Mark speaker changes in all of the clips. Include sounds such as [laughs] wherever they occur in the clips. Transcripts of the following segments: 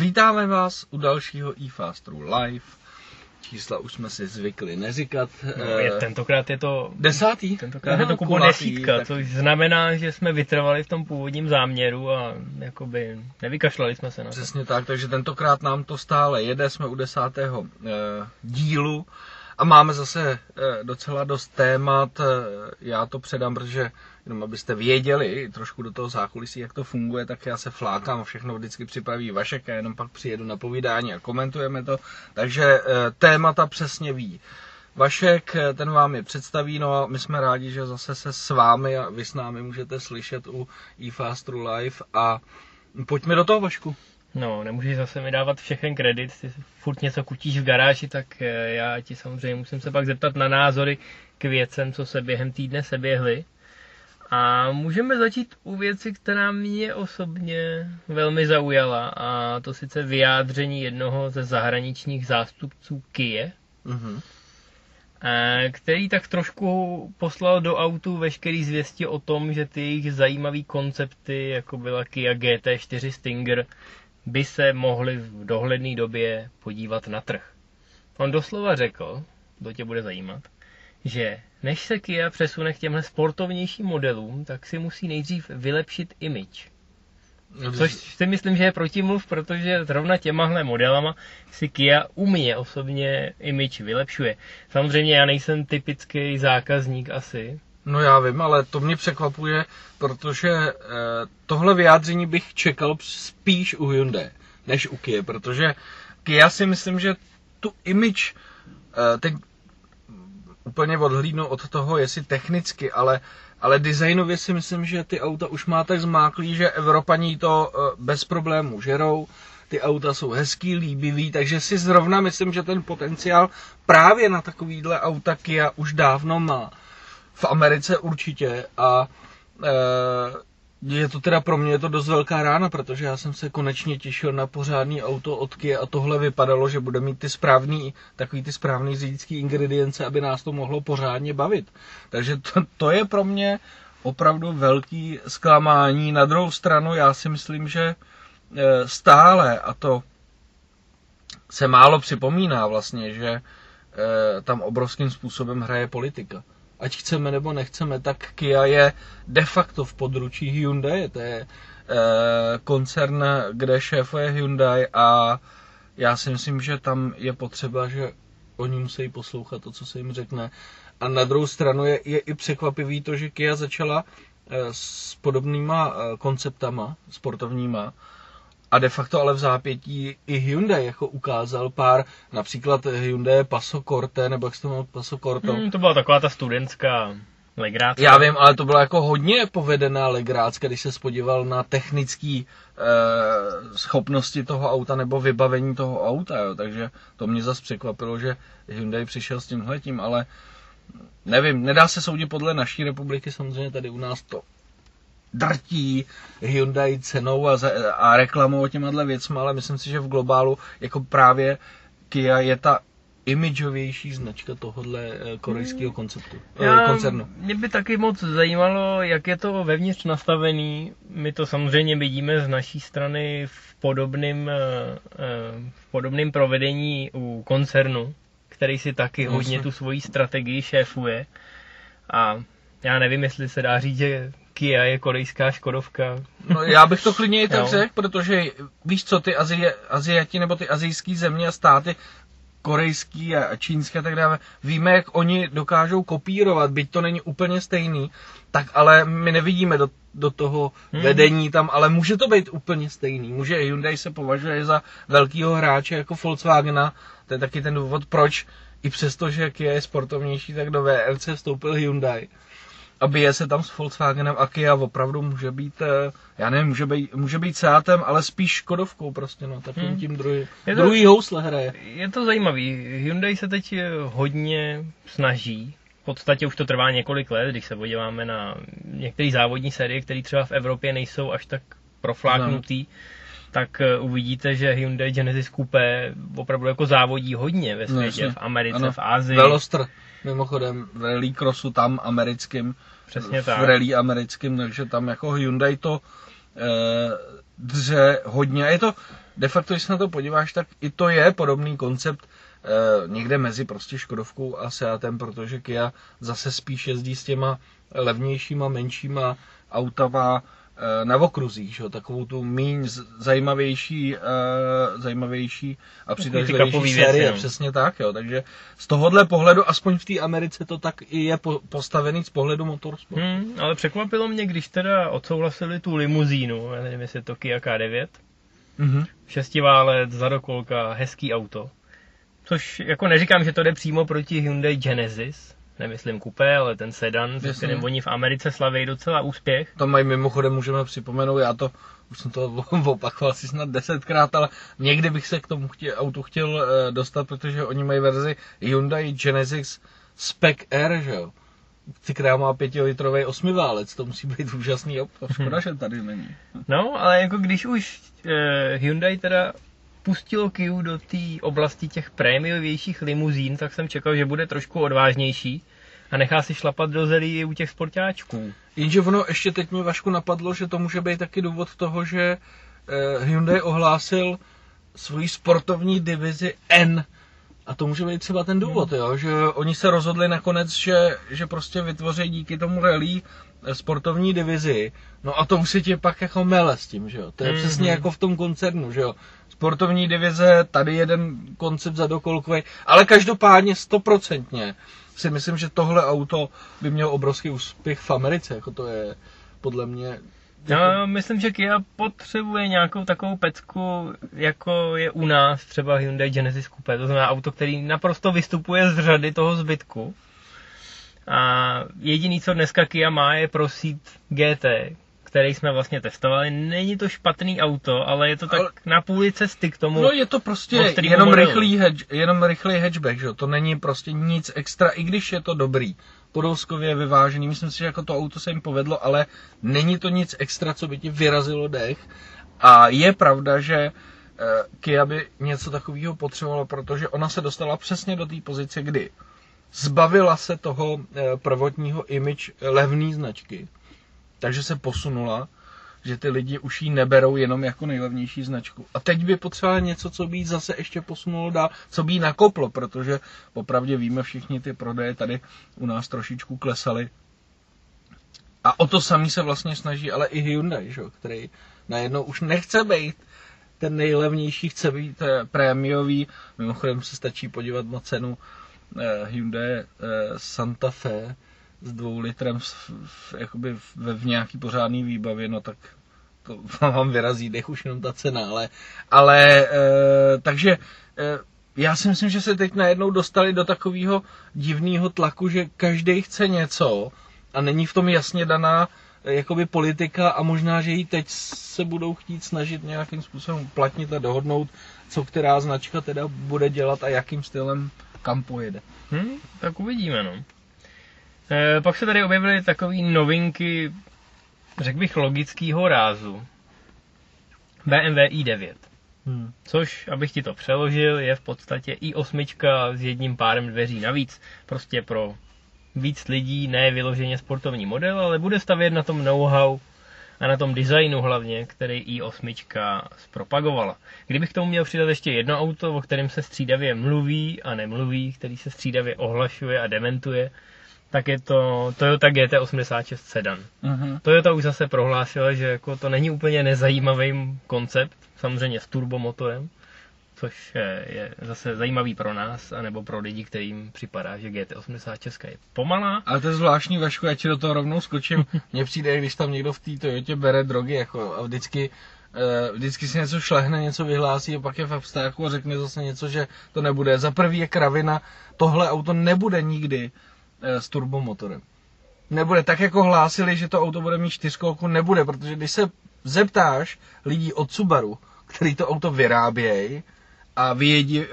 Speaker 1: Vítáme vás u dalšího eFastru Live. Čísla už jsme si zvykli neříkat.
Speaker 2: No, je, tentokrát je to...
Speaker 1: Desátý?
Speaker 2: Tentokrát Aha, je to kubo desítka, tak... což znamená, že jsme vytrvali v tom původním záměru a jakoby nevykašlali jsme se na
Speaker 1: to. Přesně tak, takže tentokrát nám to stále jede, jsme u desátého eh, dílu a máme zase eh, docela dost témat. Eh, já to předám, protože jenom abyste věděli trošku do toho zákulisí, jak to funguje, tak já se flákám, všechno vždycky připraví Vašek a jenom pak přijedu na povídání a komentujeme to. Takže eh, témata přesně ví. Vašek, ten vám je představí, no a my jsme rádi, že zase se s vámi a vy s námi můžete slyšet u eFastru Live a pojďme do toho, Vašku.
Speaker 2: No, nemůžeš zase mi dávat všechen kredit, ty furt něco kutíš v garáži, tak eh, já ti samozřejmě musím se pak zeptat na názory k věcem, co se během týdne seběhly. A můžeme začít u věci, která mě osobně velmi zaujala, a to sice vyjádření jednoho ze zahraničních zástupců Kie, mm-hmm. který tak trošku poslal do autu veškerý zvěsti o tom, že ty jejich zajímavé koncepty, jako byla Kia GT4 Stinger, by se mohli v dohledné době podívat na trh. On doslova řekl, to tě bude zajímat, že než se Kia přesune k těmhle sportovnějším modelům, tak si musí nejdřív vylepšit image. Což si myslím, že je protimluv, protože zrovna těmahle modelama si Kia u mě osobně image vylepšuje. Samozřejmě já nejsem typický zákazník asi,
Speaker 1: No já vím, ale to mě překvapuje, protože eh, tohle vyjádření bych čekal spíš u Hyundai, než u Kia, protože Kia si myslím, že tu image, eh, teď úplně odhlídnu od toho, jestli technicky, ale, ale designově si myslím, že ty auta už má tak zmáklý, že Evropaní to eh, bez problémů žerou, ty auta jsou hezký, líbivý, takže si zrovna myslím, že ten potenciál právě na takovýhle auta Kia už dávno má. V Americe určitě a e, je to teda pro mě je to dost velká rána, protože já jsem se konečně těšil na pořádný auto od Kia a tohle vypadalo, že bude mít ty správný, takový ty správný řidičský ingredience, aby nás to mohlo pořádně bavit. Takže to, to je pro mě opravdu velký zklamání. Na druhou stranu já si myslím, že e, stále, a to se málo připomíná vlastně, že e, tam obrovským způsobem hraje politika ať chceme nebo nechceme, tak Kia je de facto v područí Hyundai. To je eh, koncern, kde šéfuje Hyundai a já si myslím, že tam je potřeba, že oni musí poslouchat to, co se jim řekne. A na druhou stranu je, je i překvapivý to, že Kia začala eh, s podobnýma eh, konceptama sportovníma, a de facto ale v zápětí i Hyundai jako ukázal pár, například Hyundai Paso Corte, nebo jak se to jmenuje Paso Corto.
Speaker 2: Hmm, to byla taková ta studentská legrácka.
Speaker 1: Já vím, ale to byla jako hodně povedená legrácka, když se spodíval na technické e, schopnosti toho auta nebo vybavení toho auta, jo. takže to mě zase překvapilo, že Hyundai přišel s tímhletím, ale nevím, nedá se soudit podle naší republiky, samozřejmě tady u nás to drtí Hyundai cenou a, a reklamou o těmhle věcmi, ale myslím si, že v globálu jako právě Kia je ta imidžovější značka tohohle eh, korejského konceptu, eh, Já, koncernu.
Speaker 2: Mě by taky moc zajímalo, jak je to vevnitř nastavený. My to samozřejmě vidíme z naší strany v podobném, eh, v podobném provedení u koncernu, který si taky hodně tu svoji strategii šéfuje. A já nevím, jestli se dá říct, že Kia je korejská Škodovka.
Speaker 1: No já bych to klidně i tak řekl, protože víš co, ty Azie, Aziati nebo ty azijské země a státy, korejský a čínský a tak dále, víme, jak oni dokážou kopírovat, byť to není úplně stejný, tak ale my nevidíme do, do toho hmm. vedení tam, ale může to být úplně stejný. Může Hyundai se považuje za velkýho hráče jako Volkswagena, to je taky ten důvod, proč i přesto, že Kia je sportovnější, tak do VRC vstoupil Hyundai a bije se tam s Volkswagenem a Kia opravdu může být, eh, já nevím, může být, může být Seatem, ale spíš Škodovkou prostě, no, takovým hmm. tím druhý, je to, druhý housle hraje.
Speaker 2: Je to zajímavý, Hyundai se teď eh, hodně snaží, v podstatě už to trvá několik let, když se podíváme na některé závodní série, které třeba v Evropě nejsou až tak profláknutý, no. tak eh, uvidíte, že Hyundai Genesis Coupe opravdu jako závodí hodně ve světě, no, v Americe, ano. v Ázii.
Speaker 1: Velostr mimochodem v rally crossu tam americkým,
Speaker 2: Přesně
Speaker 1: v tak. rally americkým, takže tam jako Hyundai to dře hodně. A je to, de facto, když se na to podíváš, tak i to je podobný koncept eh, někde mezi prostě Škodovkou a Seatem, protože Kia zase spíš jezdí s těma levnějšíma, menšíma autama na okruzích, že? takovou tu míň zajímavější, uh, zajímavější a přitažlivější série,
Speaker 2: no.
Speaker 1: přesně tak, jo. takže z tohohle pohledu, aspoň v té Americe to tak i je po, postavený z pohledu motorsportu.
Speaker 2: Hmm, ale překvapilo mě, když teda odsouhlasili tu limuzínu, já nevím, jestli je to Kia K9,
Speaker 1: Mm-hmm.
Speaker 2: Šestiválec, zadokolka, hezký auto. Což jako neříkám, že to jde přímo proti Hyundai Genesis, nemyslím kupé, ale ten sedan, se kterým oni v Americe slaví docela úspěch.
Speaker 1: To mají mimochodem, můžeme připomenout, já to už jsem to [laughs] opakoval asi snad desetkrát, ale někdy bych se k tomu chtěl, autu chtěl eh, dostat, protože oni mají verzi Hyundai Genesis Spec Air, že jo? která má pětilitrový osmiválec, to musí být úžasný auto. Škoda, že tady není.
Speaker 2: No, ale jako když už eh, Hyundai teda pustilo Kia do té oblasti těch prémiovějších limuzín, tak jsem čekal, že bude trošku odvážnější a nechá si šlapat do zelí i u těch sportáčků.
Speaker 1: Jenže ono ještě teď mi Vašku napadlo, že to může být taky důvod toho, že eh, Hyundai ohlásil svoji sportovní divizi N, a to může být třeba ten důvod, jo, že oni se rozhodli nakonec, že, že prostě vytvoří díky tomu rally eh, sportovní divizi, no a to už se tě pak jako mele s tím, že jo. To je mm-hmm. přesně jako v tom koncernu, že jo. Sportovní divize, tady jeden koncept za dokolkový, ale každopádně stoprocentně si myslím, že tohle auto by mělo obrovský úspěch v Americe, jako to je podle mě
Speaker 2: No, myslím, že Kia potřebuje nějakou takovou pecku, jako je u nás třeba Hyundai Genesis Coupe. To znamená auto, který naprosto vystupuje z řady toho zbytku. A jediný, co dneska Kia má, je prosít GT, který jsme vlastně testovali. Není to špatný auto, ale je to tak ale... na půli cesty k tomu.
Speaker 1: No je to prostě jenom rychlý, hedge, jenom rychlý hatchback, že? to není prostě nic extra, i když je to dobrý podolskově vyvážený. Myslím si, že jako to auto se jim povedlo, ale není to nic extra, co by ti vyrazilo dech. A je pravda, že eh, Kia by něco takového potřebovala, protože ona se dostala přesně do té pozice, kdy zbavila se toho eh, prvotního image levné značky, takže se posunula že ty lidi už ji neberou jenom jako nejlevnější značku. A teď by potřebovala něco, co by jí zase ještě posunulo dál, co by jí nakoplo, protože opravdu víme všichni ty prodeje tady u nás trošičku klesaly. A o to samý se vlastně snaží ale i Hyundai, že? který najednou už nechce být ten nejlevnější, chce být eh, prémiový. Mimochodem se stačí podívat na cenu eh, Hyundai eh, Santa Fe, s dvou litrem v, v, jakoby v, v nějaký pořádný výbavě, no tak to [laughs] vám vyrazí dech už jenom ta cena, ale, ale e, takže e, já si myslím, že se teď najednou dostali do takového divného tlaku, že každý chce něco a není v tom jasně daná e, jakoby politika a možná, že i teď se budou chtít snažit nějakým způsobem uplatnit a dohodnout, co která značka teda bude dělat a jakým stylem kam pojede.
Speaker 2: Hmm, tak uvidíme, no. E, pak se tady objevily takové novinky, řekl bych, logického rázu. BMW i9. Hmm. Což, abych ti to přeložil, je v podstatě i8 s jedním párem dveří navíc. Prostě pro víc lidí, ne vyloženě sportovní model, ale bude stavět na tom know-how a na tom designu hlavně, který i8 zpropagovala. Kdybych k tomu měl přidat ještě jedno auto, o kterém se střídavě mluví a nemluví, který se střídavě ohlašuje a dementuje, tak je to Toyota GT86 sedan. Uh-huh. Toyota už zase prohlásila, že jako to není úplně nezajímavý koncept, samozřejmě s turbomotorem, což je, je zase zajímavý pro nás, anebo pro lidi, kterým připadá, že GT86 je pomalá.
Speaker 1: Ale to je zvláštní, Vašku, já ti do toho rovnou skočím. [laughs] Mně přijde, když tam někdo v té Toyotě bere drogy jako, a vždycky Uh, vždycky si něco šlehne, něco vyhlásí a pak je v abstáku a řekne zase něco, že to nebude. Za prvý je kravina, tohle auto nebude nikdy Eh, s turbomotorem. Nebude tak, jako hlásili, že to auto bude mít čtyřkolku, nebude, protože když se zeptáš lidí od Subaru, který to auto vyrábějí a vědí,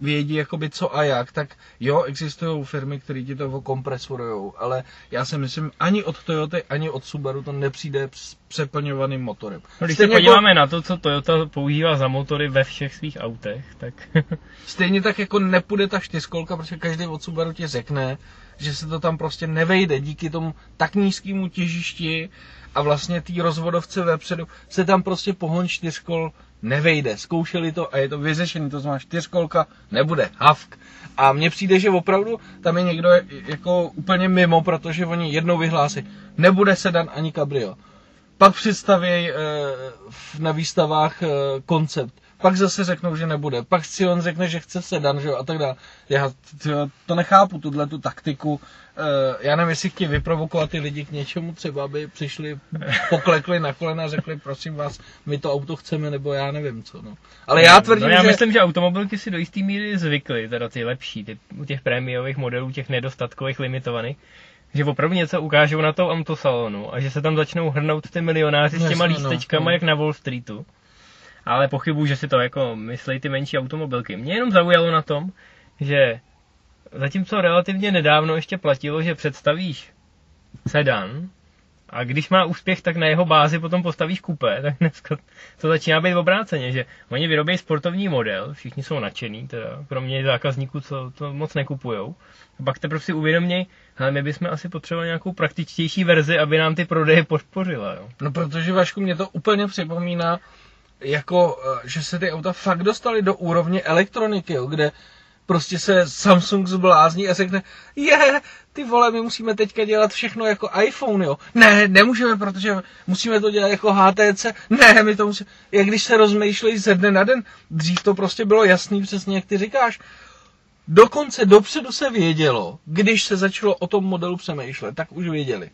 Speaker 1: vědí jakoby co a jak, tak jo, existují firmy, které ti to kompresurují, ale já si myslím, ani od Toyota, ani od Subaru to nepřijde s přeplňovaným motorem.
Speaker 2: No, když Stejně se podíváme jako, na to, co Toyota používá za motory ve všech svých autech, tak...
Speaker 1: Stejně tak jako nepůjde ta čtyřkolka, protože každý od Subaru ti řekne, že se to tam prostě nevejde díky tomu tak nízkému těžišti a vlastně té rozvodovce vepředu se tam prostě pohon čtyřkol nevejde. Zkoušeli to a je to vyřešený, to znamená čtyřkolka nebude, havk. A mně přijde, že opravdu tam je někdo jako úplně mimo, protože oni jednou vyhlásí, nebude sedan ani kabrio. Pak představí e, na výstavách e, koncept pak zase řeknou, že nebude, pak si on řekne, že chce sedan, že jo, a tak dále. Já to nechápu, tuhle tu taktiku. Eh, já nevím, jestli chtějí vyprovokovat ty lidi k něčemu, třeba aby přišli, poklekli na kolena a řekli, prosím vás, my to auto chceme, nebo já nevím co. No. Ale já tvrdím,
Speaker 2: no, já
Speaker 1: že...
Speaker 2: myslím, že automobilky si do jisté míry zvykly, teda ty lepší, ty, u těch prémiových modelů, těch nedostatkových, limitovaných, že opravdu něco ukážou na tom autosalonu a že se tam začnou hrnout ty milionáři s těma no, lístečkama, no. jak na Wall Streetu ale pochybuju, že si to jako myslí ty menší automobilky. Mě jenom zaujalo na tom, že zatímco relativně nedávno ještě platilo, že představíš sedan a když má úspěch, tak na jeho bázi potom postavíš kupé, [laughs] tak dneska to začíná být obráceně, že oni vyrobí sportovní model, všichni jsou nadšený, teda kromě zákazníků, co to moc nekupujou. A pak teprve si uvědomí, ale my bychom asi potřebovali nějakou praktičtější verzi, aby nám ty prodeje podpořila. Jo.
Speaker 1: No protože Vašku, mě to úplně připomíná jako, eh, že se ty auta fakt dostaly do úrovně elektroniky, jo, kde prostě se Samsung zblázní a řekne, je, ty vole, my musíme teďka dělat všechno jako iPhone, jo. Ne, nemůžeme, protože musíme to dělat jako HTC. Ne, my to musíme, jak když se rozmýšlejí ze dne na den, dřív to prostě bylo jasný, přesně jak ty říkáš. Dokonce dopředu se vědělo, když se začalo o tom modelu přemýšlet, tak už věděli,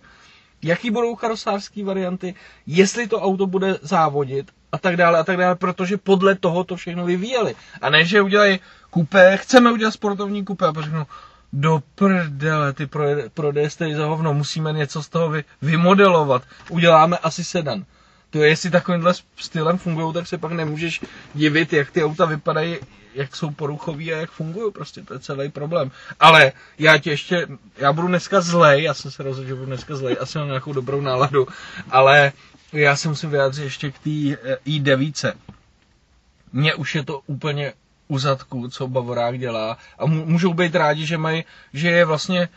Speaker 1: jaký budou karosářské varianty, jestli to auto bude závodit a tak dále a tak dále, protože podle toho to všechno vyvíjeli. A ne, že udělají kupé, chceme udělat sportovní kupé a pak řeknou, do prdele, ty prodeje stojí za hovno, musíme něco z toho vy, vymodelovat, uděláme asi sedan. To je, jestli takovýmhle stylem fungují, tak se pak nemůžeš divit, jak ty auta vypadají, jak jsou poruchový a jak fungují, prostě to je celý problém. Ale já tě ještě, já budu dneska zlej, já jsem se rozhodl, že budu dneska zlej, asi mám nějakou dobrou náladu, ale já se musím vyjádřit ještě k té eh, i9. Mně už je to úplně u zadku, co Bavorák dělá a můžou být rádi, že mají, že je vlastně,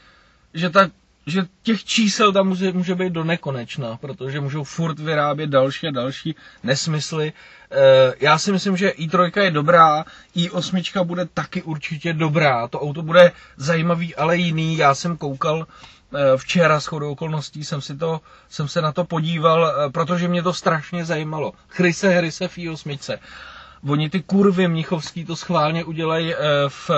Speaker 1: že ta že těch čísel tam může, může být do nekonečna, protože můžou furt vyrábět další a další nesmysly. E, já si myslím, že i3 je dobrá, i8 bude taky určitě dobrá, to auto bude zajímavý, ale jiný. Já jsem koukal včera s chodou okolností jsem, si to, jsem se na to podíval, eh, protože mě to strašně zajímalo. Chryse Hryse v 8 Oni ty kurvy mnichovský to schválně udělají eh, v,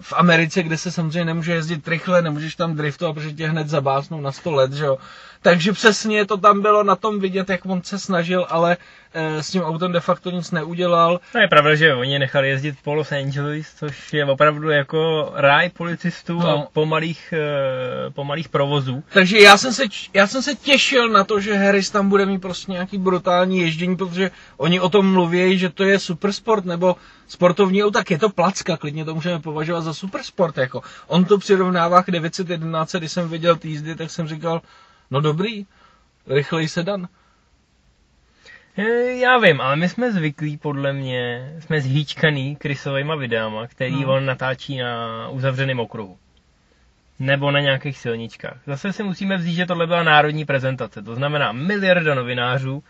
Speaker 1: v Americe, kde se samozřejmě nemůže jezdit rychle, nemůžeš tam driftovat, protože tě hned zabásnou na 100 let, že jo. Takže přesně to tam bylo na tom vidět, jak on se snažil, ale s tím autem de facto nic neudělal.
Speaker 2: No je pravda, že oni nechali jezdit po Los Angeles, což je opravdu jako ráj policistů no. a pomalých, e, pomalých provozů.
Speaker 1: Takže já jsem, se, já jsem se těšil na to, že Harris tam bude mít prostě nějaký brutální ježdění, protože oni o tom mluví, že to je supersport nebo sportovní auto, tak je to placka, klidně to můžeme považovat za supersport. Jako. On to přirovnává k 911, když jsem viděl ty jízdy, tak jsem říkal, No dobrý, rychlej sedan.
Speaker 2: E, já vím, ale my jsme zvyklí, podle mě, jsme zhýčkaný Chrisovejma videama, který no. on natáčí na uzavřeném okruhu. Nebo na nějakých silničkách. Zase si musíme vzít, že tohle byla národní prezentace. To znamená miliarda novinářů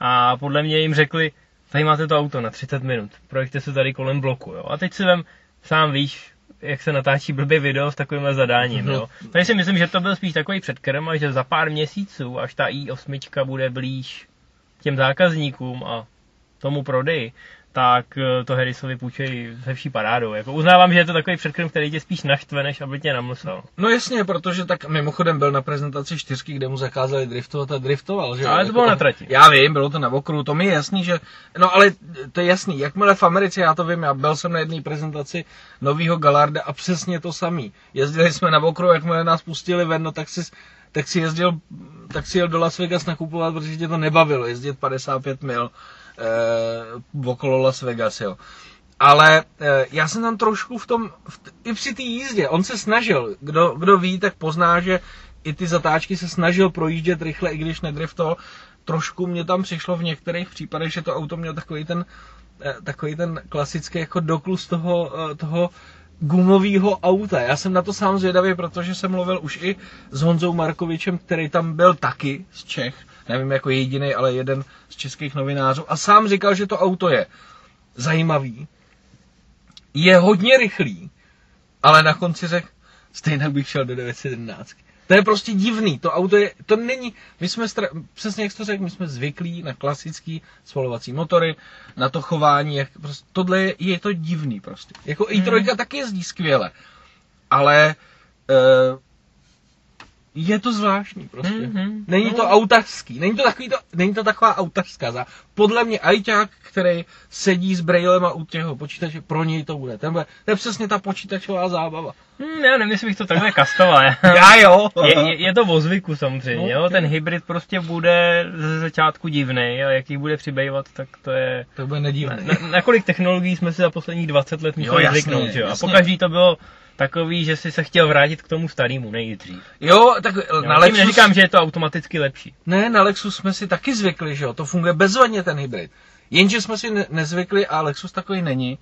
Speaker 2: a podle mě jim řekli, tady máte to auto na 30 minut, projekte se tady kolem bloku. Jo? A teď si vem, sám víš, jak se natáčí blbě video s takovýmhle zadáním. Mm-hmm. Jo. Takže si myslím, že to byl spíš takový předkrm a že za pár měsíců, až ta i8 bude blíž těm zákazníkům a tomu prodeji, tak eh, to Harrisovi půjčej se vší parádou. Jako uznávám, že je to takový předkrm, který tě spíš naštve, než aby tě namlsal.
Speaker 1: No jasně, protože tak mimochodem byl na prezentaci čtyřky, kde mu zakázali driftovat a driftoval. Že?
Speaker 2: Ale to
Speaker 1: jako,
Speaker 2: bylo na trati.
Speaker 1: Já vím, bylo to na okruhu, to mi je jasný, že... No ale to je jasný, jakmile v Americe, já to vím, já byl jsem na jedné prezentaci nového Galarda a přesně to samý. Jezdili jsme na okruhu, jakmile nás pustili ven, no tak si tak si jezdil, tak si jel do Las Vegas nakupovat, protože tě to nebavilo, jezdit 55 mil eh, okolo Las Vegas, jo. Ale eh, já jsem tam trošku v tom, v, i při té jízdě, on se snažil, kdo, kdo ví, tak pozná, že i ty zatáčky se snažil projíždět rychle, i když nedriftoval. Trošku mě tam přišlo v některých případech, že to auto mělo takový ten, eh, takový ten klasický jako doklus toho, eh, toho gumového auta. Já jsem na to sám zvědavý, protože jsem mluvil už i s Honzou Markovičem, který tam byl taky z Čech. Nevím jako jediný, ale jeden z českých novinářů. A sám říkal, že to auto je zajímavý, je hodně rychlý, ale na konci řekl, stejně bych šel do 911. To je prostě divný, to auto je, to není, my jsme, stra, přesně jak jsi to řekl, my jsme zvyklí na klasický spalovací motory, na to chování, jak, prostě, tohle je, je to divný prostě. Jako i3 mm. taky jezdí skvěle, ale uh, je to zvláštní prostě. Mm-hmm. Není to no. autarský, není to, takový to, není to taková autařská zá. Podle mě ajťák, který sedí s brailema u těho počítače, pro něj to bude. Ten bude to je přesně ta počítačová zábava.
Speaker 2: Hmm, já nevím, jestli bych to takhle kastoval. [laughs]
Speaker 1: já jo.
Speaker 2: je, je, je, to o zvyku samozřejmě, no, jo? ten hybrid prostě bude ze začátku divný a jak jich bude přibývat, tak to je...
Speaker 1: To bude nedivný.
Speaker 2: Na, na, kolik technologií jsme si za posledních 20 let museli zvyknout, jo? A pokaždý to bylo takový, že si se chtěl vrátit k tomu starému nejdřív.
Speaker 1: Jo, tak jo,
Speaker 2: na Lexus... neříkám, že je to automaticky lepší.
Speaker 1: Ne, na Lexus jsme si taky zvykli, že jo, to funguje bezvadně ten hybrid. Jenže jsme si ne- nezvykli a Lexus takový není,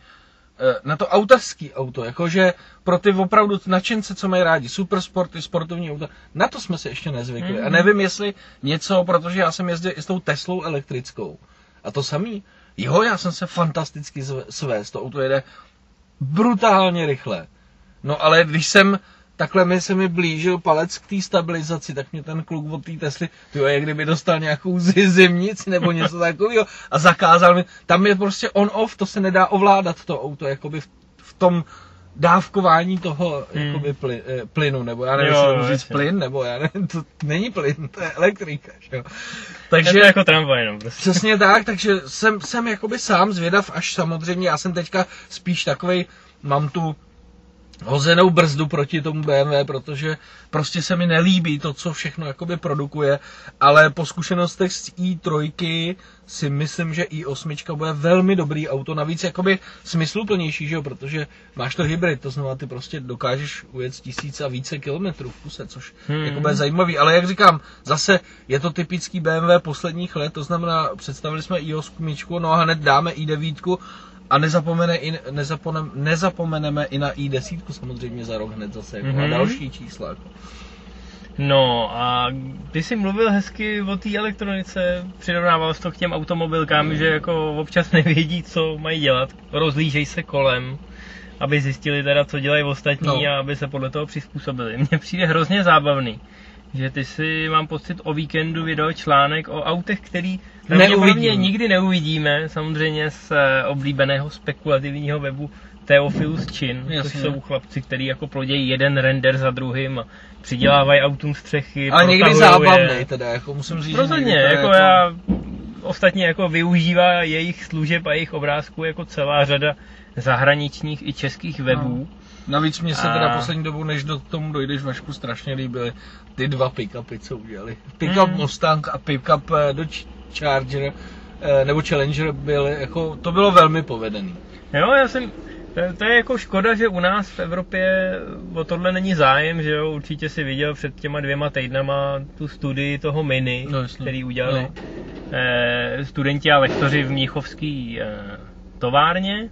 Speaker 1: eh, na to autorský auto, jakože pro ty opravdu nadšence, co mají rádi, supersporty, sportovní auta, na to jsme si ještě nezvykli. Mm-hmm. A mhm. nevím, jestli něco, protože já jsem jezdil i s tou Teslou elektrickou. A to samý, jo, já jsem se fantasticky svést, to auto jede brutálně rychle. No ale když jsem takhle mi se mi blížil palec k té stabilizaci, tak mě ten kluk od té Tesly, ty jak kdyby dostal nějakou [laughs] zimnici nebo něco takového a zakázal mi, tam je prostě on-off, to se nedá ovládat to auto, jakoby v, v tom dávkování toho hmm. jakoby ply, eh, plynu, nebo já nevím, jestli říct plyn, nebo já nevím, to není plyn, to je elektrika, že jo.
Speaker 2: Takže, je to jako tramvaj, no, prostě.
Speaker 1: Přesně tak, takže jsem, jsem jakoby sám zvědav, až samozřejmě, já jsem teďka spíš takovej, mám tu hozenou brzdu proti tomu BMW, protože prostě se mi nelíbí to, co všechno jakoby produkuje, ale po zkušenostech z i3 si myslím, že i8 bude velmi dobrý auto, navíc jakoby smysluplnější, že jo, protože máš to hybrid, to znamená, ty prostě dokážeš ujet tisíc a více kilometrů v kuse, což hmm. jako bude zajímavý, ale jak říkám, zase je to typický BMW posledních let, to znamená, představili jsme i8, no a hned dáme i9, a nezapomene i, nezapomeneme, nezapomeneme i na i10 samozřejmě za rok hned zase, jako mm-hmm. a další čísla. Jako.
Speaker 2: No a ty jsi mluvil hezky o té elektronice, přirovnával jsi to k těm automobilkám, mm. že jako občas nevědí, co mají dělat, rozlížej se kolem, aby zjistili teda, co dělají ostatní no. a aby se podle toho přizpůsobili. Mně přijde hrozně zábavný, že ty si, mám pocit, o víkendu vydal článek o autech, který pravděpodobně nikdy neuvidíme, samozřejmě z eh, oblíbeného spekulativního webu Theophilus Chin, Jasně. což jsou chlapci, kteří jako plodějí jeden render za druhým a přidělávají autům střechy.
Speaker 1: Ale někdy zábavný teda, jako musím říct.
Speaker 2: Rozhodně, jako, jako já ostatně jako využívá jejich služeb a jejich obrázků jako celá řada zahraničních i českých webů. No.
Speaker 1: Navíc mě se a... teda poslední dobu, než do tomu dojdeš Vašku, strašně líbily ty dva pick-upy, co udělali. Pick-up mm. Mustang a pick-up eh, Dodge Charger eh, nebo Challenger byl, jako, to bylo velmi povedený.
Speaker 2: Jo, já jsem, to, to je jako škoda, že u nás v Evropě o tohle není zájem, že jo, určitě si viděl před těma dvěma týdnama tu studii toho Mini, no, který udělali no. eh, studenti a lektoři v Mnichovský eh, továrně.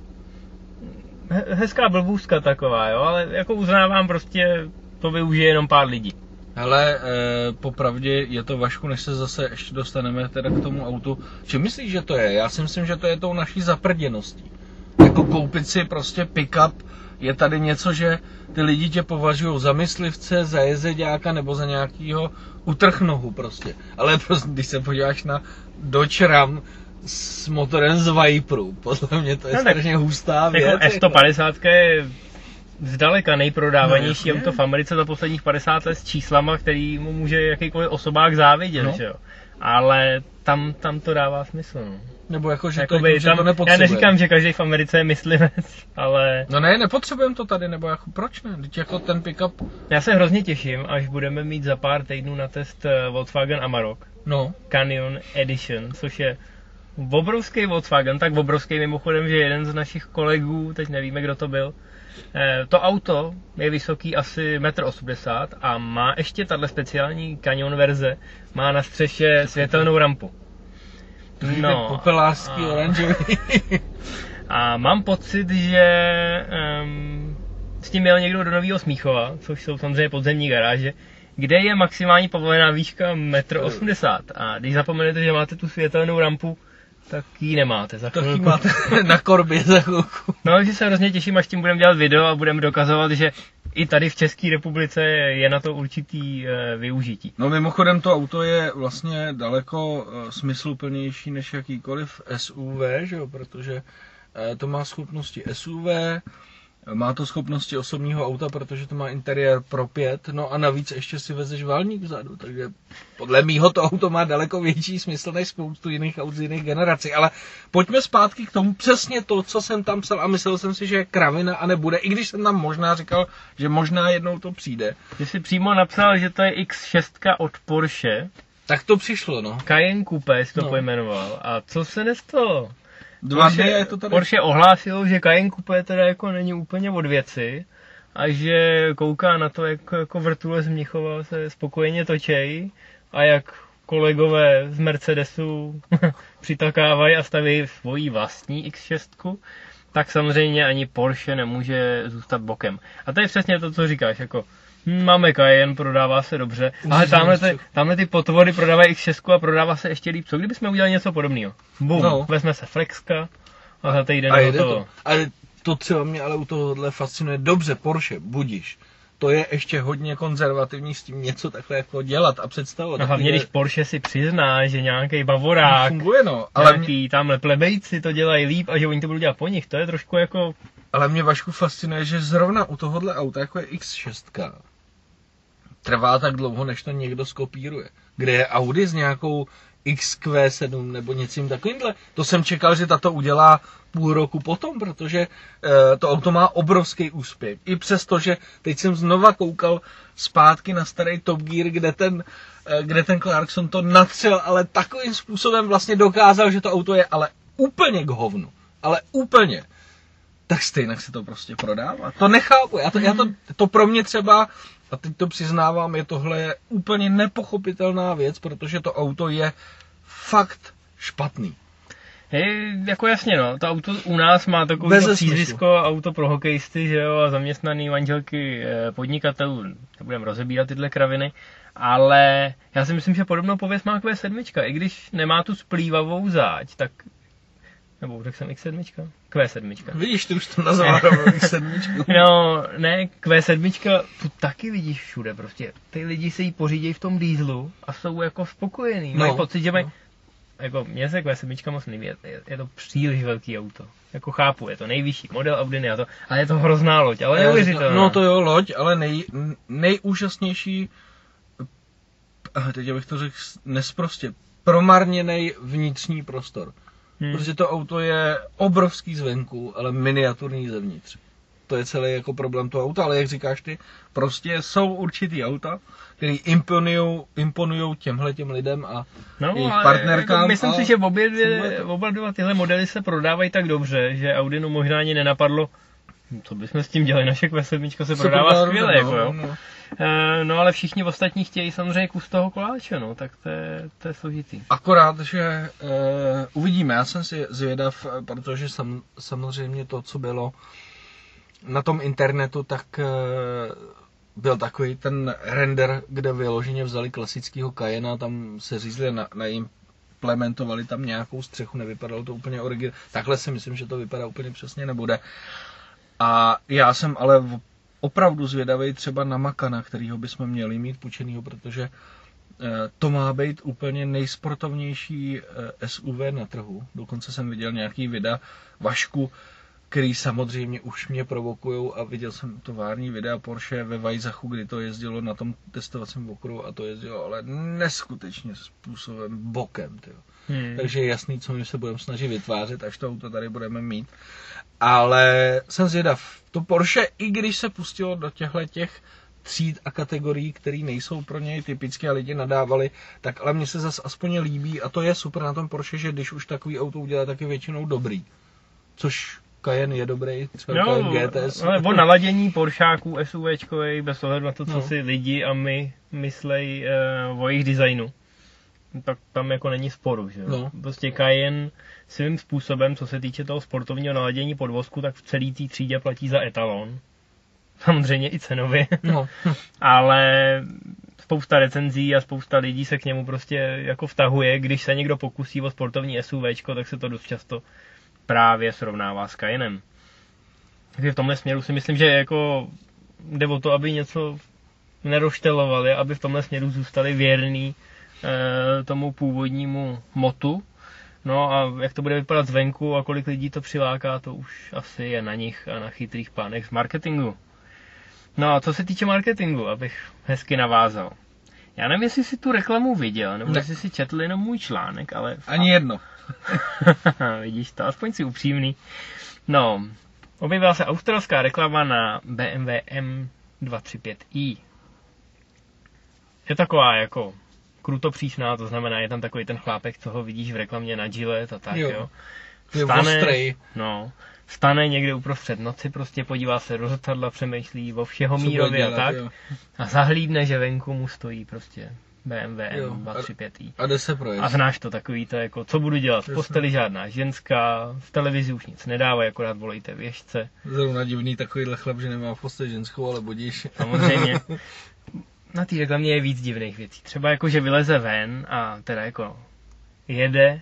Speaker 2: Hezká blbůzka taková, jo, ale jako uznávám prostě, to využije jenom pár lidí.
Speaker 1: Hele, eh, popravdě je to Vašku, než se zase ještě dostaneme teda k tomu autu. Co myslíš, že to je? Já si myslím, že to je tou naší zaprděností. Jako koupit si prostě pick-up je tady něco, že ty lidi tě považují za myslivce, za jezeďáka nebo za nějakýho utrchnohu prostě. Ale [laughs] prostě, když se podíváš na Dodge Ram s motorem z Viperu, podle mě to je no, strašně hustá věc.
Speaker 2: Jako F-150 je zdaleka nejprodávanější no, auto v Americe za posledních 50 let s číslama, který mu může jakýkoliv osobák závidět, no. že jo. Ale tam, tam to dává smysl. No.
Speaker 1: Nebo jako, že, Jakoby, to, že tam, to.
Speaker 2: Já neříkám, že každý v Americe je myslivec, [laughs] ale...
Speaker 1: No ne, nepotřebujeme to tady, nebo jako proč ne? Teď jako ten pickup...
Speaker 2: Já se hrozně těším, až budeme mít za pár týdnů na test eh, Volkswagen Amarok.
Speaker 1: No.
Speaker 2: Canyon Edition, což je obrovský Volkswagen, tak obrovský mimochodem, že jeden z našich kolegů, teď nevíme, kdo to byl, Eh, to auto je vysoký asi 1,80 m a má ještě tahle speciální Canyon verze, má na střeše světelnou rampu.
Speaker 1: No, Popelářský, a... oranžový. [laughs]
Speaker 2: a mám pocit, že um, s tím jel někdo do Nového Smíchova, což jsou samozřejmě podzemní garáže, kde je maximální povolená výška 1,80 m. A když zapomenete, že máte tu světelnou rampu, tak ji nemáte za
Speaker 1: Tak ji
Speaker 2: chvilku.
Speaker 1: máte [laughs] na korbě za chvilku.
Speaker 2: No, že se hrozně těším, až tím budeme dělat video a budeme dokazovat, že i tady v České republice je na to určitý e, využití.
Speaker 1: No mimochodem to auto je vlastně daleko eh, smysluplnější než jakýkoliv SUV, že jo, protože eh, to má schopnosti SUV, má to schopnosti osobního auta, protože to má interiér pro pět, no a navíc ještě si vezeš válník vzadu, takže podle mýho to auto má daleko větší smysl než spoustu jiných aut z jiných generací. Ale pojďme zpátky k tomu přesně to, co jsem tam psal a myslel jsem si, že je kravina a nebude, i když jsem tam možná říkal, že možná jednou to přijde.
Speaker 2: Ty jsi přímo napsal, že to je X6 od Porsche,
Speaker 1: Tak to přišlo, no.
Speaker 2: Cayenne Coupe jsi to
Speaker 1: no.
Speaker 2: pojmenoval. A co se nestalo?
Speaker 1: Dva dny je to tady.
Speaker 2: Porsche ohlásil, že Cayenne Coupe teda jako není úplně od věci a že kouká na to, jak jako vrtule z Mnichova se spokojeně točej a jak kolegové z Mercedesu [laughs] přitakávají a staví svoji vlastní X6, tak samozřejmě ani Porsche nemůže zůstat bokem. A to je přesně to, co říkáš, jako máme Cayenne, prodává se dobře, ale tamhle ty, tamhle ty potvory prodávají X6 a prodává se ještě líp. Co kdybychom udělali něco podobného? Bum,
Speaker 1: No.
Speaker 2: no. vezme se Flexka a za týden
Speaker 1: A
Speaker 2: je
Speaker 1: jede to. Ale to třeba mě ale u tohohle fascinuje. Dobře, Porsche, budíš. To je ještě hodně konzervativní s tím něco takhle jako dělat a představovat.
Speaker 2: No hlavně, když Porsche si přizná, že nějaký bavorák,
Speaker 1: funguje, no. Ale mě,
Speaker 2: nějaký tamhle plebejci to dělají líp a že oni to budou dělat po nich, to je trošku jako,
Speaker 1: ale mě Vašku fascinuje, že zrovna u tohohle auta, jako je X6, trvá tak dlouho, než to někdo skopíruje. Kde je Audi s nějakou XQ7 nebo něčím takovýmhle. To jsem čekal, že tato udělá půl roku potom, protože e, to auto má obrovský úspěch. I přesto, že teď jsem znova koukal zpátky na starý Top Gear, kde ten, e, kde ten Clarkson to natřel, ale takovým způsobem vlastně dokázal, že to auto je ale úplně k hovnu. Ale úplně tak stejně se to prostě prodává. To nechápu. Já to, já to, to pro mě třeba, a teď to přiznávám, je tohle úplně nepochopitelná věc, protože to auto je fakt špatný.
Speaker 2: je, jako jasně no, to auto u nás má takové přízvisko auto pro hokejisty, že jo, a zaměstnaný manželky eh, podnikatelů, nebudeme rozebírat tyhle kraviny, ale já si myslím, že podobnou pověst má Q7, i když nemá tu splývavou záď, tak nebo řekl jsem X7? Q7.
Speaker 1: Vidíš, ty už to nazval rovnou [laughs] sedmičku.
Speaker 2: No, ne, Q7 tu taky vidíš všude prostě. Ty lidi si ji pořídějí v tom dýzlu a jsou jako spokojení.
Speaker 1: No,
Speaker 2: Mají pocit, že mají...
Speaker 1: no.
Speaker 2: Jako, mně se Q7 moc nelíbí, je, je, to příliš velký auto. Jako chápu, je to nejvyšší model Audi a to, ale je to hrozná loď, ale neuvěřitelná.
Speaker 1: No to jo, loď, ale nej, nejúžasnější, a teď bych to řekl nesprostě, promarněný vnitřní prostor.
Speaker 2: Hmm.
Speaker 1: Protože to auto je obrovský zvenku, ale miniaturní zevnitř. To je celý jako problém toho auta, ale jak říkáš ty, prostě jsou určitý auta, který imponujou těmhle těm lidem a
Speaker 2: No,
Speaker 1: jejich partnerkám
Speaker 2: Jako, myslím
Speaker 1: a
Speaker 2: si, že obě dvě, oba dva tyhle modely se prodávají tak dobře, že Audinu možná ani nenapadlo, co bychom s tím dělali, naše Q7 se prodává
Speaker 1: prodá
Speaker 2: skvěle, jako jo.
Speaker 1: no.
Speaker 2: Eh, No ale všichni ostatní chtějí samozřejmě kus toho koláče, no, tak to je, to je složitý.
Speaker 1: Akorát, že uh, uvidíme, já jsem si zvědav, protože sam, samozřejmě to, co bylo na tom internetu, tak uh, byl takový ten render, kde vyloženě vzali klasického Cayena, tam se řízli na, na implementovali tam nějakou střechu, nevypadalo to úplně originálně. Takhle si myslím, že to vypadá úplně přesně nebude. A já jsem ale opravdu zvědavý třeba na Makana, kterýho bychom měli mít půjčenýho, protože eh, to má být úplně nejsportovnější eh, SUV na trhu. Dokonce jsem viděl nějaký videa Vašku, který samozřejmě už mě provokují a viděl jsem tovární videa Porsche ve Vajzachu, kdy to jezdilo na tom testovacím okruhu a to jezdilo ale neskutečně způsobem bokem. Tyjo.
Speaker 2: Hmm.
Speaker 1: Takže je jasný, co my se budeme snažit vytvářet, až to auto tady budeme mít. Ale jsem zvědav. To Porsche, i když se pustilo do těchto těch tříd a kategorií, které nejsou pro něj typické a lidi nadávali, tak ale mně se zase aspoň líbí a to je super na tom Porsche, že když už takový auto udělá, tak je většinou dobrý. Což Cayenne je dobrý, třeba
Speaker 2: No,
Speaker 1: Cayenne GTS.
Speaker 2: ale o [laughs] naladění Poršáků SUVčkovej, bez ohledu na to, co
Speaker 1: No.
Speaker 2: si lidi a my myslej uh, o jejich designu, tak tam jako není sporu, že jo.
Speaker 1: No.
Speaker 2: Prostě Cayenne svým způsobem, co se týče toho sportovního naladění podvozku, tak v celé té třídě platí za etalon. samozřejmě i cenově,
Speaker 1: No. [laughs]
Speaker 2: ale spousta recenzí a spousta lidí se k němu prostě jako vtahuje. Když se někdo pokusí o sportovní SUVčko, tak se to dost často právě srovnává s Cayennem. Takže v tomhle směru si myslím, že jako jde o to, aby něco neroštelovali, aby v tomhle směru zůstali věrný e, tomu původnímu motu. No a jak to bude vypadat zvenku a kolik lidí to přiláká, to už asi je na nich a na chytrých pánech z marketingu. No a co se týče marketingu, abych hezky navázal. Já nevím, jestli si tu reklamu viděl, nebo
Speaker 1: Ne.
Speaker 2: jestli si četl jenom můj článek, ale...
Speaker 1: Ani jedno. [laughs]
Speaker 2: Vidíš to, aspoň si upřímný. No, objevila se australská reklama na BMW M235i. Je taková jako kruto přísná, to znamená, je tam takový ten chlápek, co ho vidíš v reklamě na Gillette a tak,
Speaker 1: Jo.
Speaker 2: jo.
Speaker 1: Je
Speaker 2: Vstane,
Speaker 1: ostrej.
Speaker 2: no, vstane někde uprostřed noci, prostě podívá se do zrcadla, přemýšlí o všeho mírově a tak.
Speaker 1: jo.
Speaker 2: A zahlídne, že venku mu stojí prostě BMW
Speaker 1: Jo.
Speaker 2: M235i.
Speaker 1: A jde se projet.
Speaker 2: A znáš to takový to jako, co budu dělat, v posteli žádná ženská, v televizi už nic nedávají, akorát volejte věžce.
Speaker 1: Zrovna divný takovýhle chlap, že nemá v posteli ženskou, ale budíš.
Speaker 2: Samozřejmě. [laughs] Na té reklamě je víc divných věcí. Třeba jako, že vyleze ven a teda jako jede,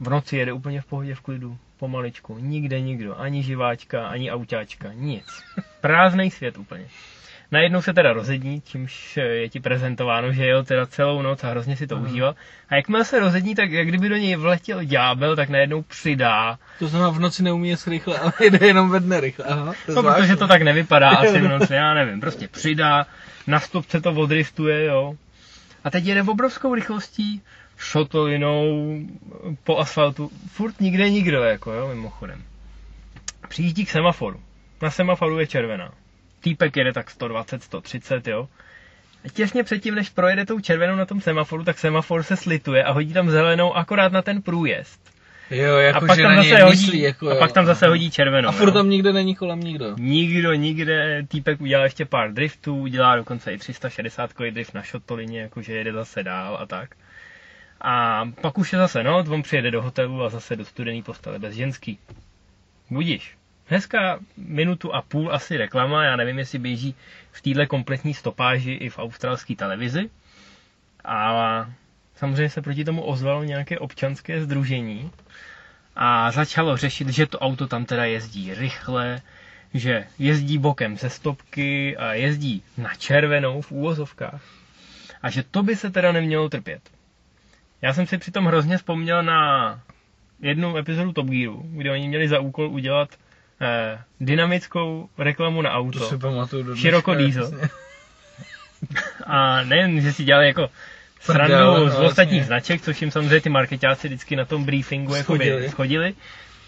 Speaker 2: v noci jede úplně v pohodě, v klidu, pomaličku, nikde nikdo, ani živáčka, ani autáčka, nic. Prázdný svět úplně. Najednou se teda rozední, čímž je ti prezentováno, že jel teda celou noc a hrozně si to
Speaker 1: Aha.
Speaker 2: užíval. A jakmile se rozední, tak jak kdyby do něj vletěl ďábel, tak najednou přidá.
Speaker 1: To znamená, v noci neumí jet rychle, ale jede jenom ve dne rychle. Aha, to
Speaker 2: No, protože to tak nevypadá [laughs] asi v noci, já nevím. Prostě přidá, na stopce to odriftuje, jo. A teď jede obrovskou rychlostí, šotolinou po asfaltu, furt nikde nikdo, jako jo, mimochodem. Přijíždí k semaforu. Na semaforu je červená. Týpek jede tak 120, 130, jo. A těsně předtím, než projede tou červenou na tom semaforu, tak semafor se slituje a hodí tam zelenou akorát na ten průjezd.
Speaker 1: Jo,
Speaker 2: A
Speaker 1: jako,
Speaker 2: pak
Speaker 1: že
Speaker 2: tam zase hodí,
Speaker 1: myslí, jako,
Speaker 2: a
Speaker 1: jo.
Speaker 2: pak tam zase hodí červenou.
Speaker 1: A furt
Speaker 2: jo.
Speaker 1: tam nikde není kolem nikdo.
Speaker 2: Nikdo nikde, týpek udělal ještě pár driftů, udělá dokonce i 360 drift na šotolině, jakože jede zase dál a tak. A pak už je zase noc, on přijede do hotelu a zase do studený postele bez ženský. Budíš. Hezká minutu a půl asi reklama, já nevím, jestli běží v téhle kompletní stopáži i v australské televizi. A samozřejmě se proti tomu ozvalo nějaké občanské združení a začalo řešit, že to auto tam teda jezdí rychle, že jezdí bokem ze stopky a jezdí na červenou v úvozovkách. A že to by se teda nemělo trpět. Já jsem si přitom hrozně vzpomněl na jednu epizodu Top Gearu, kde oni měli za úkol udělat eh, dynamickou reklamu na
Speaker 1: To
Speaker 2: auto.
Speaker 1: si pamatuju do
Speaker 2: Široko diesel. [laughs] A nejen, že si dělali jako srandu z
Speaker 1: no,
Speaker 2: ostatních
Speaker 1: jasně.
Speaker 2: značek, což jim samozřejmě ty marketáci vždycky na tom briefingu jako
Speaker 1: Schodili.
Speaker 2: schodili,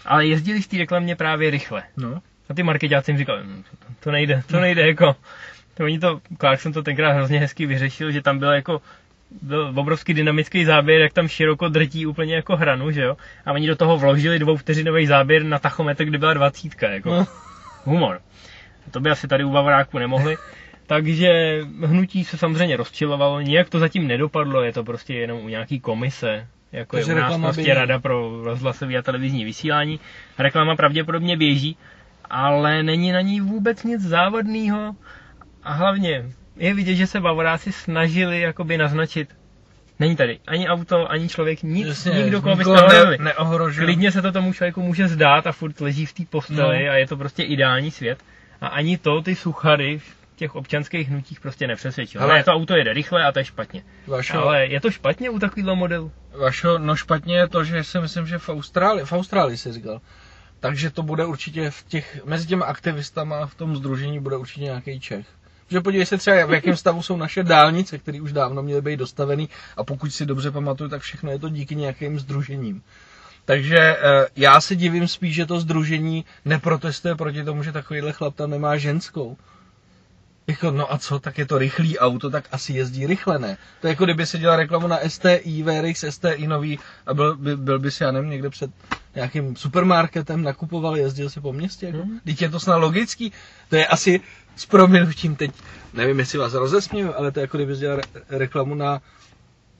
Speaker 2: ale jezdili v té reklamě právě rychle.
Speaker 1: No.
Speaker 2: A ty marketáci jim říkali, "Hm, to, to nejde, to nejde jako. To oni to, Clarkson to tenkrát hrozně hezky vyřešil, že tam byl jako byl obrovský dynamický záběr, jak tam široko drtí úplně jako hranu, že jo? A oni do toho vložili dvouvteřinový záběr na tachometr, kde byla dvacítka, jako
Speaker 1: No.
Speaker 2: humor. To by asi tady u Bavoráku nemohli. [laughs] Takže hnutí se samozřejmě rozčilovalo, nijak to zatím nedopadlo, je to prostě jenom u nějaký komise, jako
Speaker 1: Takže
Speaker 2: je u nás prostě
Speaker 1: běží.
Speaker 2: rada pro rozhlasový a televizní vysílání. Reklama pravděpodobně běží, ale není na ní vůbec nic závadného a hlavně je vidět, že se Bavoráci snažili jakoby naznačit, není tady ani auto, ani člověk, nic,
Speaker 1: Jasně,
Speaker 2: nikdo, koho byste
Speaker 1: ne, neohrožuje.
Speaker 2: Klidně se to tomu člověku může zdát a furt leží v té posteli
Speaker 1: No.
Speaker 2: a je to prostě ideální svět. A ani to ty suchary v těch občanských hnutích prostě nepřesvědčilo.
Speaker 1: Ale-
Speaker 2: Ale... Ne, to auto jede rychle a to je špatně.
Speaker 1: Vašo,
Speaker 2: Ale je to špatně u takového modelu?
Speaker 1: Vašo, no špatně je to, že si myslím, že v Austrálii, v Austrálii jsi říkal, takže to bude určitě v těch, mezi těmi aktivistama v tom združení bude určitě nějaký Čech. Že podívej se třeba, v jakém stavu jsou naše dálnice, které už dávno měly být dostavený a pokud si dobře pamatuju, tak všechno je to díky nějakým združením. Takže eh, já se divím spíš, že to združení neprotestuje proti tomu, že takovýhle chlap tam nemá ženskou. Jako, no a co, tak je to rychlý auto, tak asi jezdí rychle, ne? To je jako kdyby se dělal reklamu na STI, VRX, STI nový a byl, by, byl by si, já nevím, někde před nějakým supermarketem, nakupoval, jezdil si po městě, jako.
Speaker 2: Hmm.
Speaker 1: Teď je to snad logický, to je asi s proměnutím teď, nevím, jestli vás rozesměju, ale to je jako kdyby dělal re- reklamu na,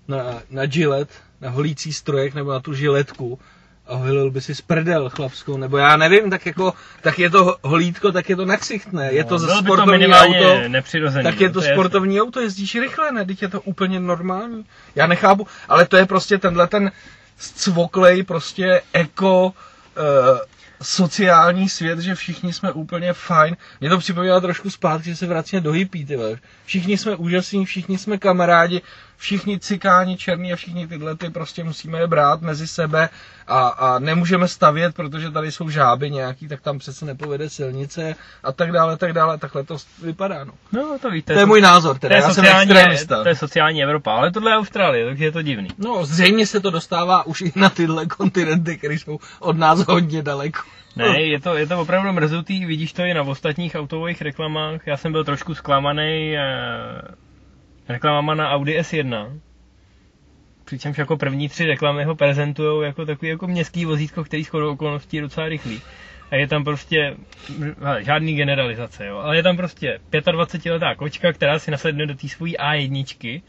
Speaker 1: na, na Gillette, na holící strojek nebo na tu žiletku a vylil by si sprdel chlapskou, nebo já nevím, tak jako, tak je to holítko, tak je to naksichtné, je to
Speaker 2: No,
Speaker 1: za
Speaker 2: to
Speaker 1: sportovní
Speaker 2: minimálně
Speaker 1: auto, tak je
Speaker 2: no,
Speaker 1: to
Speaker 2: to je
Speaker 1: sportovní auto, jezdíš rychle, ne, teď je to úplně normální. Já nechápu, ale to je prostě tenhle ten cvoklej, prostě eko, uh, sociální svět, že všichni jsme úplně fajn. Mě to připomíná trošku zpátky, že se vracíme do hippie, ty. Všichni jsme úžasní, všichni jsme kamarádi, všichni cikáni černí a všichni tyhle ty prostě musíme je brát mezi sebe a, a nemůžeme stavět, protože tady jsou žáby nějaký, tak tam přece nepovede silnice a tak dále, tak dále. Takhle to vypadá, no.
Speaker 2: No, to víte.
Speaker 1: To je můj názor,
Speaker 2: to
Speaker 1: teda
Speaker 2: je,
Speaker 1: já jsem
Speaker 2: sociální,
Speaker 1: extremista.
Speaker 2: to je sociální Evropa, ale tohle je Austrálie, takže je to divný.
Speaker 1: No, zřejmě se to dostává už i na tyhle kontinenty, které jsou od nás hodně daleko.
Speaker 2: Ne, je to, je to opravdu mrzutý, vidíš to i na ostatních autových reklamách. Já jsem byl trošku zklamaný eh, reklamama na Audi S1. Přičemž jako první tři reklamy ho prezentují jako takový jako městský vozítko, který shodou okolností je docela rychlý. A je tam prostě, žádný generalizace, jo, ale je tam prostě 25-letá kočka, která si nasedne do té svojí A1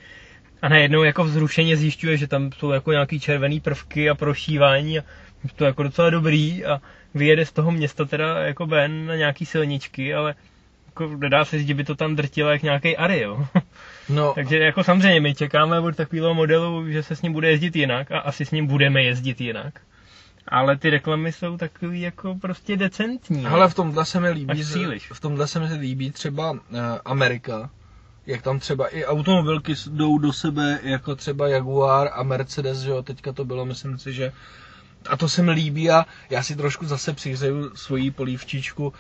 Speaker 2: a najednou jako vzrušeně zjišťuje, že tam jsou jako nějaký červený prvky a prošívání a to je jako docela dobrý a vyjede z toho města teda jako ven na nějaký silničky, ale jako nedá se říct, že by to tam drtilo jak nějaký Ari, jo. [laughs]
Speaker 1: No,
Speaker 2: Takže jako samozřejmě my čekáme od takového modelu, že se s ním bude jezdit jinak a asi s ním budeme jezdit jinak. Ale ty reklamy jsou takový jako prostě decentní.
Speaker 1: ale v tomhle se mi líbí, v tomhle se mi líbí třeba uh, Amerika, jak tam třeba i automobilky jdou do sebe, jako třeba Jaguar a Mercedes, že jo, teďka to bylo, myslím si, že a to se mi líbí a já si trošku zase přihřeju svoji polívčičku.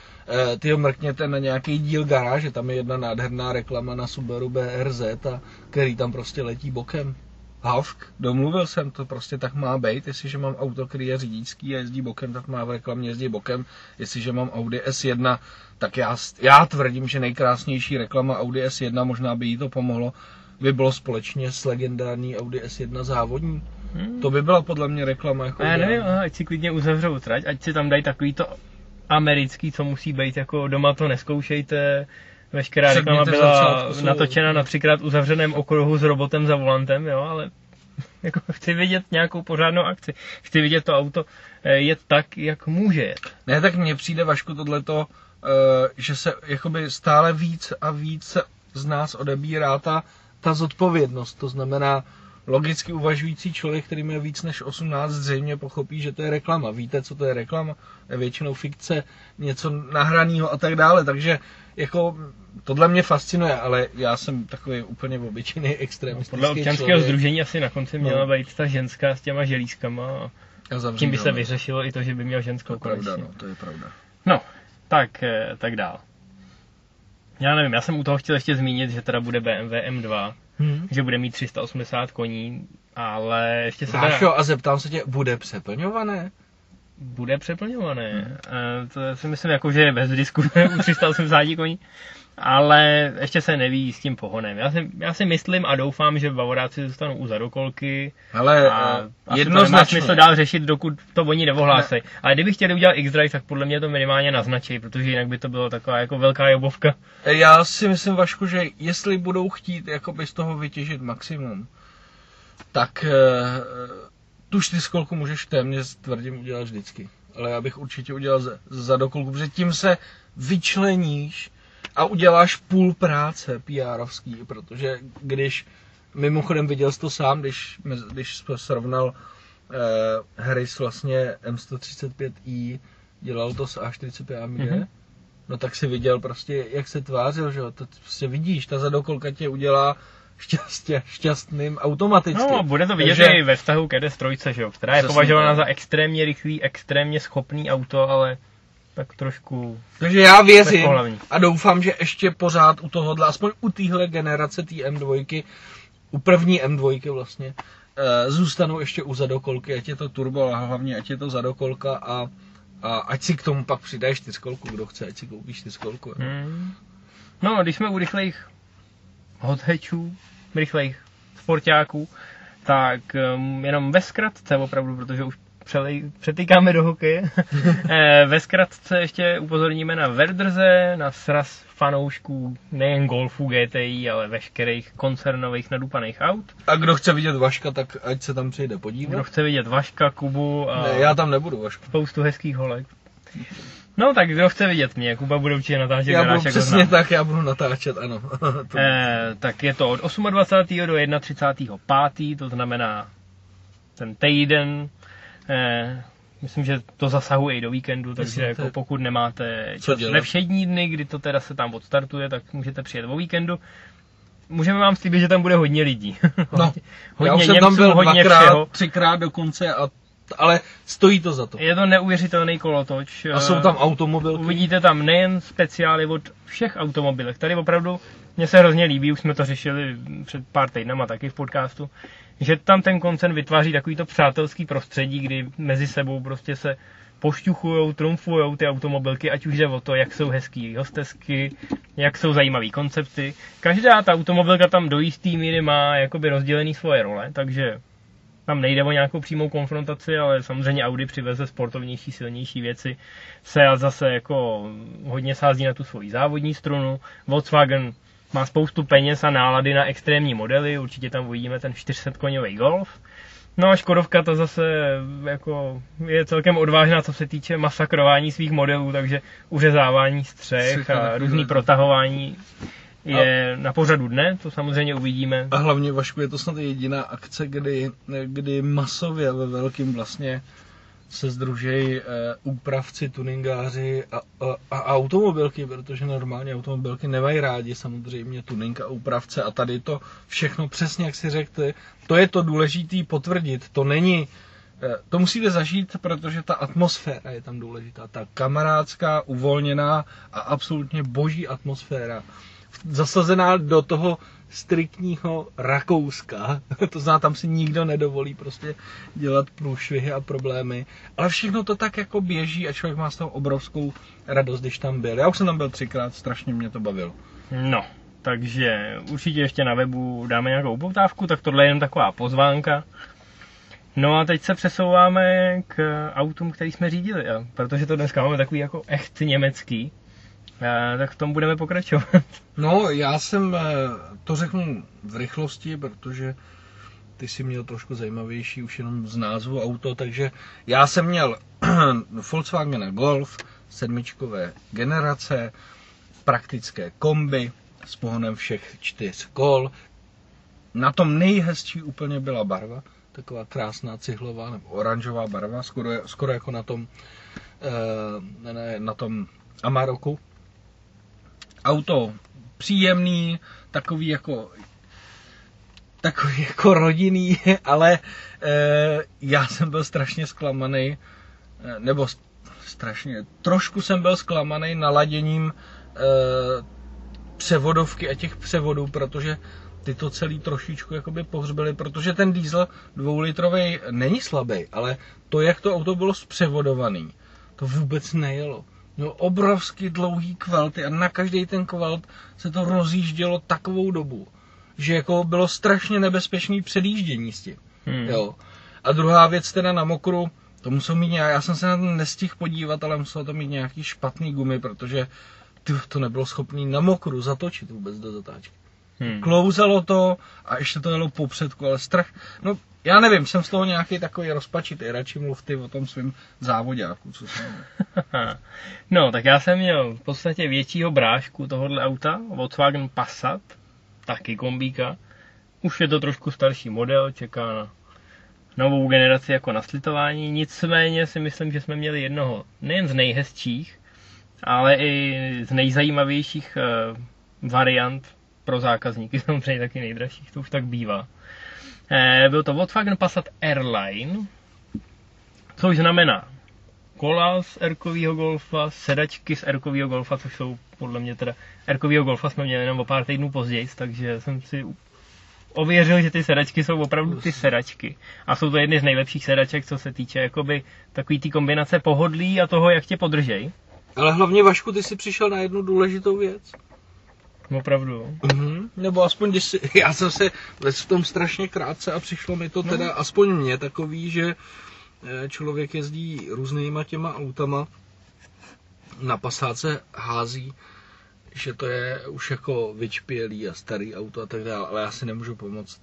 Speaker 1: E, ty ho mrkněte na nějaký díl garáže, tam je jedna nádherná reklama na Subaru BRZ, a který tam prostě letí bokem. Havk, domluvil jsem, to prostě tak má být, jestliže mám auto, který je řidičský a jezdí bokem, tak má v reklamě jezdí bokem, jestliže mám Audi S1, tak já, já tvrdím, že nejkrásnější reklama Audi S1, možná by jí to pomohlo, by bylo společně s legendární Audi S1 závodní.
Speaker 2: Hmm.
Speaker 1: To by byla podle mě reklama jako
Speaker 2: já nevím, aha, ať si klidně uzavřou trať, ať si tam dají takový to americký, co musí být, jako doma to neskoušejte, veškerá reklama
Speaker 1: Předměty
Speaker 2: byla
Speaker 1: začátku jsou-
Speaker 2: natočena na třikrát uzavřeném okruhu s robotem za volantem, jo, ale [laughs] jako chci vidět nějakou pořádnou akci. Chci vidět to auto eh, jet tak, jak může jet.
Speaker 1: Ne, tak mně přijde Vašku tohleto, eh, že se jakoby stále víc a víc z nás odebírá ta, ta zodpovědnost. To znamená, logicky uvažující člověk, který má víc než 18, zřejmě pochopí, že to je reklama. Víte, co to je reklama? Je většinou fikce, něco nahraného a tak dále. Takže jako tohle mě fascinuje, ale já jsem takový úplně obyčejný extremistický
Speaker 2: Podle občanského
Speaker 1: člověk.
Speaker 2: združení asi na konci měla
Speaker 1: No.
Speaker 2: být ta ženská s těma želízkama a
Speaker 1: A zavřít
Speaker 2: tím by se vyřešilo i to, že by měl
Speaker 1: To
Speaker 2: ženskou
Speaker 1: je pravda, no, to je pravda.
Speaker 2: No, tak, eh, tak dál. Já nevím, já jsem u toho chtěl ještě zmínit, že teda bude BMW M2,
Speaker 1: Hmm.
Speaker 2: že bude mít 380 koní, ale ještě se teda
Speaker 1: Vášo, a zeptám se tě, bude přeplňované?
Speaker 2: bude přeplňované. Hmm. To si myslím, jako, že je bez diskuse [laughs] u 380 koní. Ale ještě se neví s tím pohonem. Já si, já si myslím a doufám, že Bavoráci zůstanou u zadokolky
Speaker 1: Ale
Speaker 2: a
Speaker 1: eh,
Speaker 2: to
Speaker 1: jednoznačně.
Speaker 2: smysl dál řešit, dokud to oni neohlásejí. Ale kdyby chtěli udělat X-Drive, tak podle mě to minimálně naznačí, protože jinak by to bylo taková jako velká jobovka.
Speaker 1: Já si myslím, Vašku, že jestli budou chtít jakoby z toho vytěžit maximum, tak eh, tu čtyřkolku můžeš téměř tvrdím udělat vždycky. Ale já bych určitě udělal za, za dokolku, protože tím se vyčleníš a uděláš půl práce PRovský, protože když, mimochodem viděl jsi to sám, když, když jsi srovnal eh, Harris vlastně M135i, dělal to s A45 AMG,
Speaker 2: Mhm.
Speaker 1: mm-hmm. no tak si viděl prostě, jak se tvářil, že jo, to prostě vidíš, ta zadokolka tě udělá šťastě, šťastným automaticky.
Speaker 2: No, bude to vidět
Speaker 1: Takže-
Speaker 2: i ve vztahu k DS3, že jo, která je
Speaker 1: Přesně
Speaker 2: považována
Speaker 1: tak.
Speaker 2: za extrémně rychlý, extrémně schopný auto, ale tak trošku
Speaker 1: Takže já věřím a doufám, že ještě pořád u tohohle, aspoň u téhle generace té M2, u první M2 vlastně, eh, zůstanou ještě u zadokolky, ať je to turbo, ale hlavně ať je to zadokolka a, a ať si k tomu pak přidají čtyřkolku, kdo chce, ať si koupí čtyřkolku. jo.
Speaker 2: Hmm. No, když jsme u rychlejch hot hatchů, rychlejch sportáků, tak um, jenom ve zkratce opravdu, protože už přelej, přetýkáme do hokeje. [laughs] Eh, Ve zkratce ještě upozorníme na Verdrze, na sraz fanoušků nejen golfu GTI, ale veškerých koncernových nadupaných aut.
Speaker 1: A kdo chce vidět Vaška, tak ať se tam přijde
Speaker 2: Kdo
Speaker 1: podívat.
Speaker 2: chce vidět Vaška, Kubu a
Speaker 1: Ne, já tam nebudu, Vašku.
Speaker 2: spoustu hezkých holek. No tak kdo chce vidět mě, Kuba bude určitě natáčet
Speaker 1: Já budu přesně
Speaker 2: znám.
Speaker 1: tak, já budu natáčet, ano. [laughs]
Speaker 2: Eh, tak je to od 28. do 31. to znamená ten týden. Eh, myslím, že to zasahuje i do víkendu, takže
Speaker 1: to
Speaker 2: jako pokud nemáte čas ve všední dny, kdy to teda se tam odstartuje, tak můžete přijet o víkendu. Můžeme vám slíbit, že tam bude hodně lidí.
Speaker 1: No,
Speaker 2: hodně [laughs]
Speaker 1: já už jsem
Speaker 2: Němců,
Speaker 1: tam byl
Speaker 2: hodně
Speaker 1: dvakrát,
Speaker 2: všeho.
Speaker 1: třikrát dokonce, a, ale stojí to za to.
Speaker 2: Je to neuvěřitelný kolotoč.
Speaker 1: A jsou
Speaker 2: Eh,
Speaker 1: tam automobilky.
Speaker 2: Uvidíte tam nejen speciály od všech automobilek. Tady opravdu mně se hrozně líbí, už jsme to řešili před pár týdnama taky v podcastu, že tam ten koncern vytváří takovýto přátelský prostředí, kdy mezi sebou prostě se pošťuchujou, trumfujou ty automobilky, ať už jde o to, jak jsou hezký hostesky, jak jsou zajímavý koncepty. Každá ta automobilka tam do jistý míry má jakoby rozdělený svoje role, takže tam nejde o nějakou přímou konfrontaci, ale samozřejmě Audi přiveze sportovnější, silnější věci. Seat zase jako hodně sází na tu svoji závodní strunu. Volkswagen má spoustu peněz a nálady na extrémní modely, určitě tam uvidíme ten 400 koňový Golf. No a Škodovka to zase jako je celkem odvážná, co se týče masakrování svých modelů, takže uřezávání střech a
Speaker 1: a
Speaker 2: různý protahování je na pořadu dne, to samozřejmě uvidíme.
Speaker 1: A hlavně Vašku je to snad jediná akce, kdy, kdy masově ve velkým vlastně se združejí eh, úpravci, tuningáři a, a, a automobilky, protože normálně automobilky nemají rádi samozřejmě tuning a úpravce a tady to všechno přesně, jak si řekli, to je to důležitý potvrdit, to není eh, to musíte zažít, protože ta atmosféra je tam důležitá. Ta kamarádská, uvolněná a absolutně boží atmosféra. Zasazená do toho striktního Rakouska. [laughs] To znamená, tam si nikdo nedovolí prostě dělat průšvihy a problémy. Ale všechno to tak jako běží a člověk má z toho obrovskou radost, když tam byl. Já už jsem tam byl třikrát, strašně mě to bavilo.
Speaker 2: No, takže určitě ještě na webu dáme nějakou upoutávku, tak tohle je jen taková pozvánka. No a teď se přesouváme k autům, který jsme řídili, protože to dneska máme takový jako echt německý, tak v tom budeme pokračovat. [laughs]
Speaker 1: No, já jsem eh, to řeknu v rychlosti, protože ty si měl trošku zajímavější už jenom z názvu auto, takže já jsem měl [clears throat] Volkswagen Golf sedmičkové generace, praktické kombi s pohonem všech čtyř kol. Na tom nejhezčí úplně byla barva, taková krásná cihlová nebo oranžová barva, skoro, skoro jako na tom, eh, na tom Amaroku. Auto příjemný, takový jako takový [laughs] jako rodinný, [laughs] ale e, já jsem byl strašně zklamaný, e, nebo st- strašně, trošku jsem byl zklamaný naladěním e, převodovky a těch převodů, protože ty to celý trošičku jakoby pohřbily, protože ten diesel dvoulitrový není slabý, ale to, jak to auto bylo zpřevodovaný, to vůbec nejelo. Měl obrovsky dlouhý kvalty a na každý ten kvalt se to rozjíždělo takovou dobu, že jako bylo strašně nebezpečný předjíždění s tím.
Speaker 2: Hmm.
Speaker 1: Jo. A druhá věc teda na mokru, to musel mít nějak, já jsem se na to nestihl podívat, ale muselo to mít nějaký špatný gumy, protože ty, to nebylo schopný na mokru zatočit vůbec do zatáčky.
Speaker 2: Hmm.
Speaker 1: Klouzalo to a ještě to jelo popředku, ale strach, no já nevím, jsem z toho nějaký takový rozpačitý, radši mluv ty o tom svém závodáku, co jsem. [laughs]
Speaker 2: No, tak já jsem měl v podstatě většího brášku tohohle auta, Volkswagen Passat, taky kombíka. Už je to trošku starší model, čeká na novou generaci jako na slitování, nicméně si myslím, že jsme měli jednoho nejen z nejhezčích, ale i z nejzajímavějších eh, variant pro zákazníky, [laughs] samozřejmě taky nejdražších, to už tak bývá. Eh, byl to Volkswagen Passat Airline, což znamená kola z Erkovýho Golfa, sedačky z Erkovýho Golfa, což jsou podle mě teda, Erkovýho Golfa jsme měli jenom o pár týdnů později, takže jsem si ověřil, že ty sedačky jsou opravdu ty sedačky. A jsou to jedny z nejlepších sedaček, co se týče jakoby takový ty kombinace pohodlí a toho, jak tě podržej.
Speaker 1: Ale hlavně Vašku, ty jsi přišel na jednu důležitou věc.
Speaker 2: Opravdu.
Speaker 1: Mhm. Nebo aspoň, když si, [laughs] já jsem se v tom strašně krátce a přišlo mi to teda, aspoň mě takový, že eh, člověk jezdí různýma těma autama, na pasáce hází, že to je už jako vyčpělý a starý auto a tak dále, ale já si nemůžu pomoct.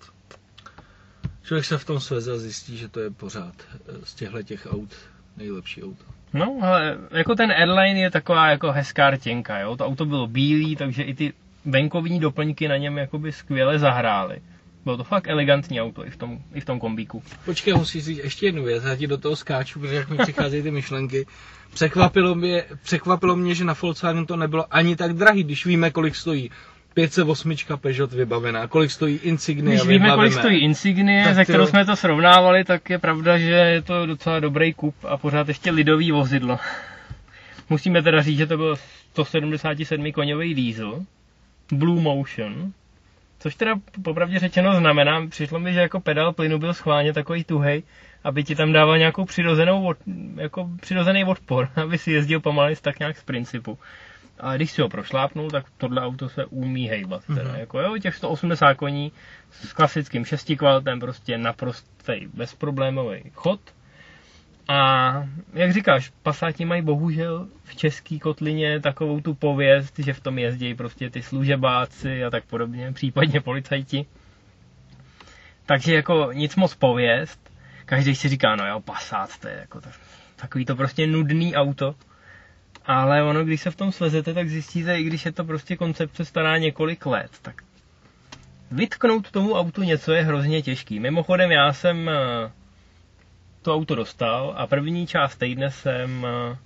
Speaker 1: Člověk se v tom sveze a zjistí, že to je pořád eh, z těchto těch aut nejlepší auto.
Speaker 2: No, ale jako ten Airline je taková jako hezká rtěnka, jo. To auto bylo bílý, takže i ty venkovní doplňky na něm jakoby skvěle zahrály. Bylo to fakt elegantní auto i v tom, i v tom kombíku.
Speaker 1: Počkej, musíš říct ještě jednu věc, já ti do toho skáču, protože jak mi přicházejí ty myšlenky. Překvapilo mě, překvapilo mě, že na Volkswagen to nebylo ani tak drahý, když víme, kolik stojí 508 Peugeot vybavená, kolik stojí Insignia
Speaker 2: Když víme, kolik
Speaker 1: vybavené.
Speaker 2: stojí Insignie, ze kterou jsme to srovnávali, tak je pravda, že je to docela dobrý kup a pořád ještě lidový vozidlo. Musíme teda říct, že to byl 177 koňový diesel, Blue Motion, což teda popravdě řečeno znamená, přišlo mi, že jako pedál plynu byl schválně takový tuhej, aby ti tam dával nějakou přirozenou, od, jako přirozený odpor, [laughs] aby si jezdil pomalej tak nějak z principu. Ale když si ho prošlápnul, tak tohle auto se umí hejbat. Teda.
Speaker 1: Mhm.
Speaker 2: Jako, jo, těch 180 koní s klasickým šestikvaltem, prostě naprostý bezproblémový chod. A jak říkáš, Passáti mají bohužel v české kotlině takovou tu pověst, že v tom jezdí prostě ty služebáci a tak podobně, případně policajti. Takže jako nic moc pověst. Každý si říká, no jo, Passat, to je jako tak, takový to prostě nudný auto. Ale ono, když se v tom svezete, tak zjistíte, i když je to prostě koncepce stará několik let, tak vytknout tomu autu něco je hrozně těžký. Mimochodem, já jsem eh, to auto dostal a první část týdne jsem eh,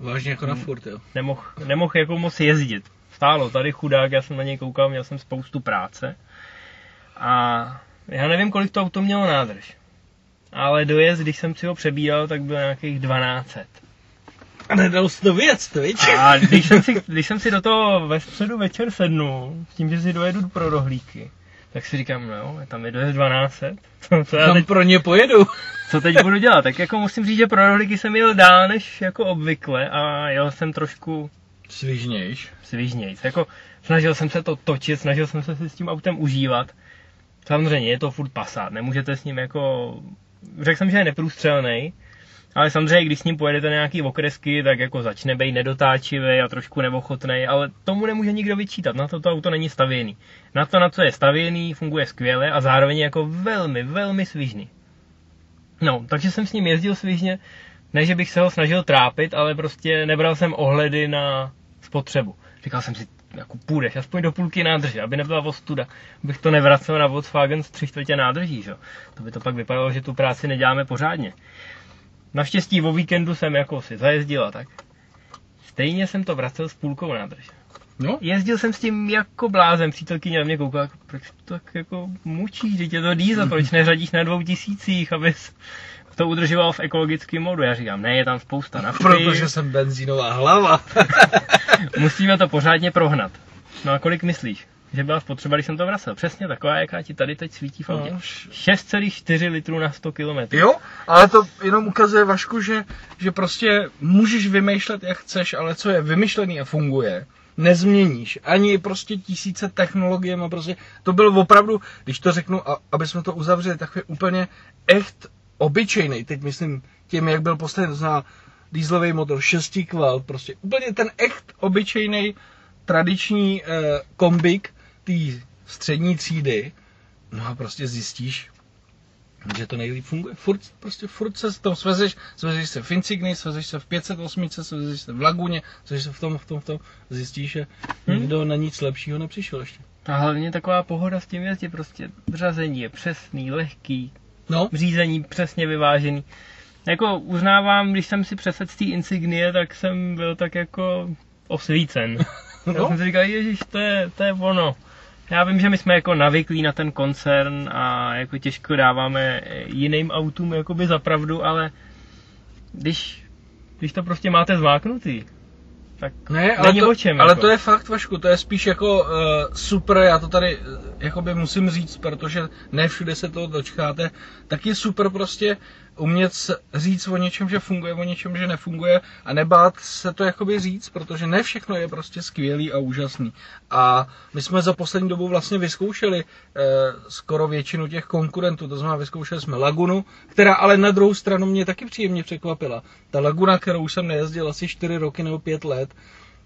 Speaker 1: Vážně jako na furt, jo.
Speaker 2: nemohl, nemohl jako moc jezdit. Stálo tady chudák, já jsem na něj koukal, měl jsem spoustu práce. A já nevím, kolik to auto mělo nádrž. Ale dojezd, když jsem si ho přebíral, tak byl nějakých 1200.
Speaker 1: A nedal jsi to věc, viď?
Speaker 2: A když jsem, si, když jsem si do toho ve středu večer sednul, s tím, že si dojedu pro rohlíky, tak si říkám, no tam je dojezd 1200. [laughs] Co, co, já teď,
Speaker 1: pro ně pojedu.
Speaker 2: co teď budu dělat? Tak jako musím říct, že pro rohlíky jsem jel dál než jako obvykle a jel jsem trošku
Speaker 1: Svižnějš.
Speaker 2: svižnějc. Jako snažil jsem se to točit, snažil jsem se si s tím autem užívat. Samozřejmě je to furt Passat, nemůžete s ním jako... Řekl jsem, že je neprůstřelný, ale samozřejmě, když s ním pojedete na nějaký okresky, tak jako začne být nedotáčivý a trošku neochotný, ale tomu nemůže nikdo vyčítat, na to to auto není stavěný. Na to, na co je stavěný, funguje skvěle a zároveň jako velmi, velmi svižný. No, takže jsem s ním jezdil svižně, ne, že bych se ho snažil trápit, ale prostě nebral jsem ohledy na spotřebu. Říkal jsem si, jako půjdeš aspoň do půlky nádrže, aby nebyla ostuda, abych to nevracel na Volkswagen z tři čtvrtě nádrží, že? To by to pak vypadalo, že tu práci neděláme pořádně. Naštěstí o víkendu jsem jako si zajezdil a tak. Stejně jsem to vracel s půlkou nádrže.
Speaker 1: No,
Speaker 2: Jezdil jsem s tím jako blázen, přítelkyně na mě koukala, jako, proč to tak jako mučíš, teď je to diesel, proč neřadíš na dvou tisících, abys to udržoval v ekologickém modu. Já říkám, ne, je tam spousta nafty,
Speaker 1: protože jsem benzínová hlava. [laughs]
Speaker 2: musíme to pořádně prohnat. No a kolik myslíš, že byla spotřeba, když jsem to vracel? Přesně taková, jaká ti tady teď svítí v autě.
Speaker 1: No,
Speaker 2: 6,4 litrů na 100 km.
Speaker 1: Jo, ale to jenom ukazuje Vašku, že, že prostě můžeš vymýšlet, jak chceš, ale co je vymyšlený a funguje, nezměníš. Ani prostě tisíce technologiemi, prostě to byl opravdu, když to řeknu, a, aby jsme to uzavřeli, takový úplně echt obyčejný, teď myslím tím, jak byl postaven, znamená dýzlový motor, šestí kvalt, prostě úplně ten echt obyčejný tradiční eh, kombik té střední třídy, no a prostě zjistíš, že to nejlíp funguje. Furt, prostě furt se s tom svezeš, svezeš se v Insigni, svezeš se v 508, svezeš se v Laguně, svezeš se v tom, v tom, v tom, zjistíš, že
Speaker 2: Hmm.
Speaker 1: nikdo na nic lepšího nepřišel ještě.
Speaker 2: A hlavně taková pohoda s tím jezdí, prostě řazení je přesný, lehký,
Speaker 1: No,
Speaker 2: řízení přesně vyvážený. Jako uznávám, když jsem si přesedl z té Insignie, tak jsem byl tak jako osvícen. [laughs] Já
Speaker 1: no,
Speaker 2: jsem si říkal, ježiš, to je, to je ono. Já vím, že my jsme jako navyklí na ten koncern a jako těžko dáváme jiným autům jakoby za pravdu, ale když, když to prostě máte zmáknutý, tak
Speaker 1: ne, ale,
Speaker 2: není
Speaker 1: to,
Speaker 2: o čem.
Speaker 1: ale
Speaker 2: jako.
Speaker 1: to je fakt, Vašku, to je spíš jako uh, super, já to tady uh, jakoby musím říct, protože ne všude se toho dočkáte, tak je super prostě umět říct o něčem, že funguje, o něčem, že nefunguje a nebát se to jakoby říct, protože ne všechno je prostě skvělý a úžasný. A my jsme za poslední dobu vlastně vyzkoušeli eh, skoro většinu těch konkurentů, to znamená vyzkoušeli jsme Lagunu, která ale na druhou stranu mě taky příjemně překvapila. Ta Laguna, kterou jsem nejezdil asi 4 roky nebo 5 let,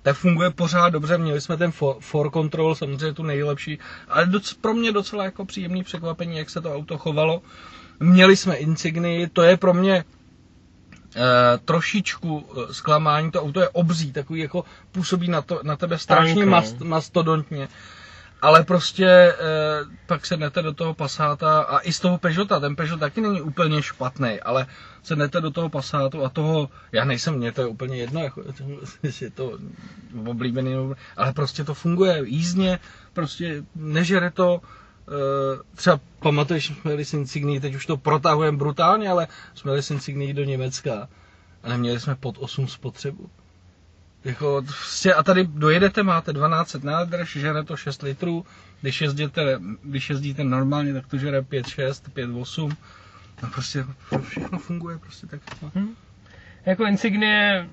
Speaker 1: tak funguje pořád dobře. Měli jsme ten for, for control, samozřejmě tu nejlepší, ale doc, pro mě docela jako příjemný překvapení, jak se to auto chovalo. Měli jsme Insigny, to je pro mě eh, trošičku eh, zklamání, to auto je obří, takový jako působí na, to, na tebe strašně mast, mastodontně. Ale prostě eh, pak se nete do toho pasáta a i z toho Peugeota, ten Peugeot taky není úplně špatný, ale se nete do toho pasátu a toho, já nejsem, mě to je úplně jedno, jako, jestli [laughs] je to oblíbený, ale prostě to funguje jízdně, prostě nežere to, eh, třeba pamatuješ, jsme jeli s Insigní, teď už to protahujeme brutálně, ale jsme jeli s Insigní do Německa a neměli jsme pod 8 spotřebu. Jako, prostě, a tady dojedete, máte 12 nádrž, žere to 6 litrů, když jezdíte, když jezdíte normálně, tak to žere 5, 6, 5, 8. No prostě všechno funguje prostě tak. jako-
Speaker 2: Jako Insignie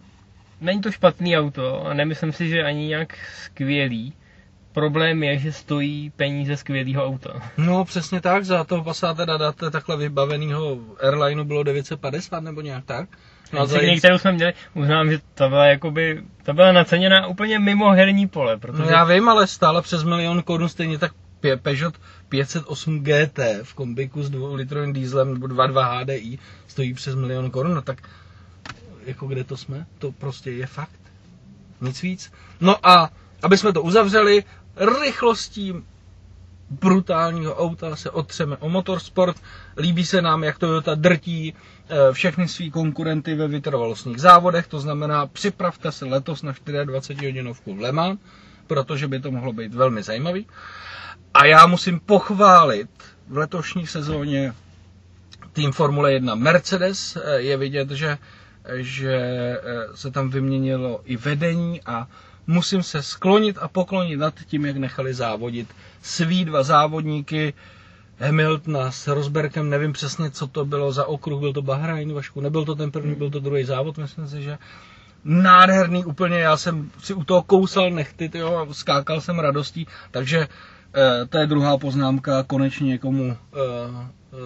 Speaker 2: není to špatný auto a nemyslím si, že ani nějak skvělý. Problém je, že stojí peníze skvělého auta.
Speaker 1: No přesně tak, za toho Passata dáte takhle vybaveného airlineu bylo 950 nebo nějak tak. No za
Speaker 2: kterou jsme měli, uznám, že ta byla jakoby, ta byla naceněna úplně mimo herní pole, protože
Speaker 1: No já vím, ale stále přes milion korun stejně tak Pe- Peugeot 508 GT v kombiku s dvoulitrovým dieselem nebo 2.2 HDI stojí přes milion korun, no tak jako kde to jsme? To prostě je fakt. Nic víc. No a aby jsme to uzavřeli, rychlostí brutálního auta se otřeme o motorsport. Líbí se nám, jak Toyota drtí eh, všechny svý konkurenty ve vytrvalostních závodech, to znamená připravte se letos na 24 hodinovku v Le Mans, protože by to mohlo být velmi zajímavý. A já musím pochválit v letošní sezóně tým Formule 1 Mercedes. Eh, Je vidět, že, že eh, se tam vyměnilo i vedení a musím se sklonit a poklonit nad tím, jak nechali závodit svý dva závodníky, Hamiltona s Rosbergem, nevím přesně, co to bylo za okruh, byl to Bahrajn, Vašku, nebyl to ten první, byl to druhý závod, myslím si, že nádherný úplně, já jsem si u toho kousal nechty, tyjo, skákal jsem radostí, takže eh, to je druhá poznámka, konečně někomu eh,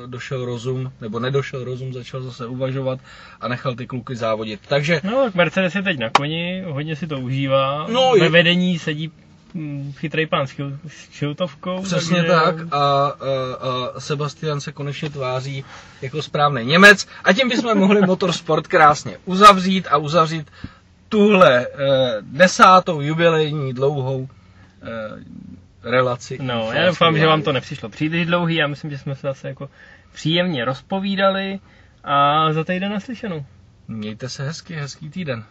Speaker 1: došel rozum, nebo nedošel rozum, začal zase uvažovat a nechal ty kluky závodit. Takže
Speaker 2: No, tak Mercedes je teď na koni, hodně si to užívá.
Speaker 1: No,
Speaker 2: Ve
Speaker 1: je-
Speaker 2: vedení sedí mm, chytrý pán s chil- s šiltovkou.
Speaker 1: Přesně
Speaker 2: takže-
Speaker 1: tak a, a, a Sebastian se konečně tváří jako správný Němec a tím bychom mohli motorsport krásně uzavřít a uzavřít tuhle eh, desátou jubilejní dlouhou eh, relaci.
Speaker 2: No, já doufám, že vám to nepřišlo příliš dlouhý, já myslím, že jsme se zase jako příjemně rozpovídali a za týden naslyšenou.
Speaker 1: Mějte se hezky, hezký týden.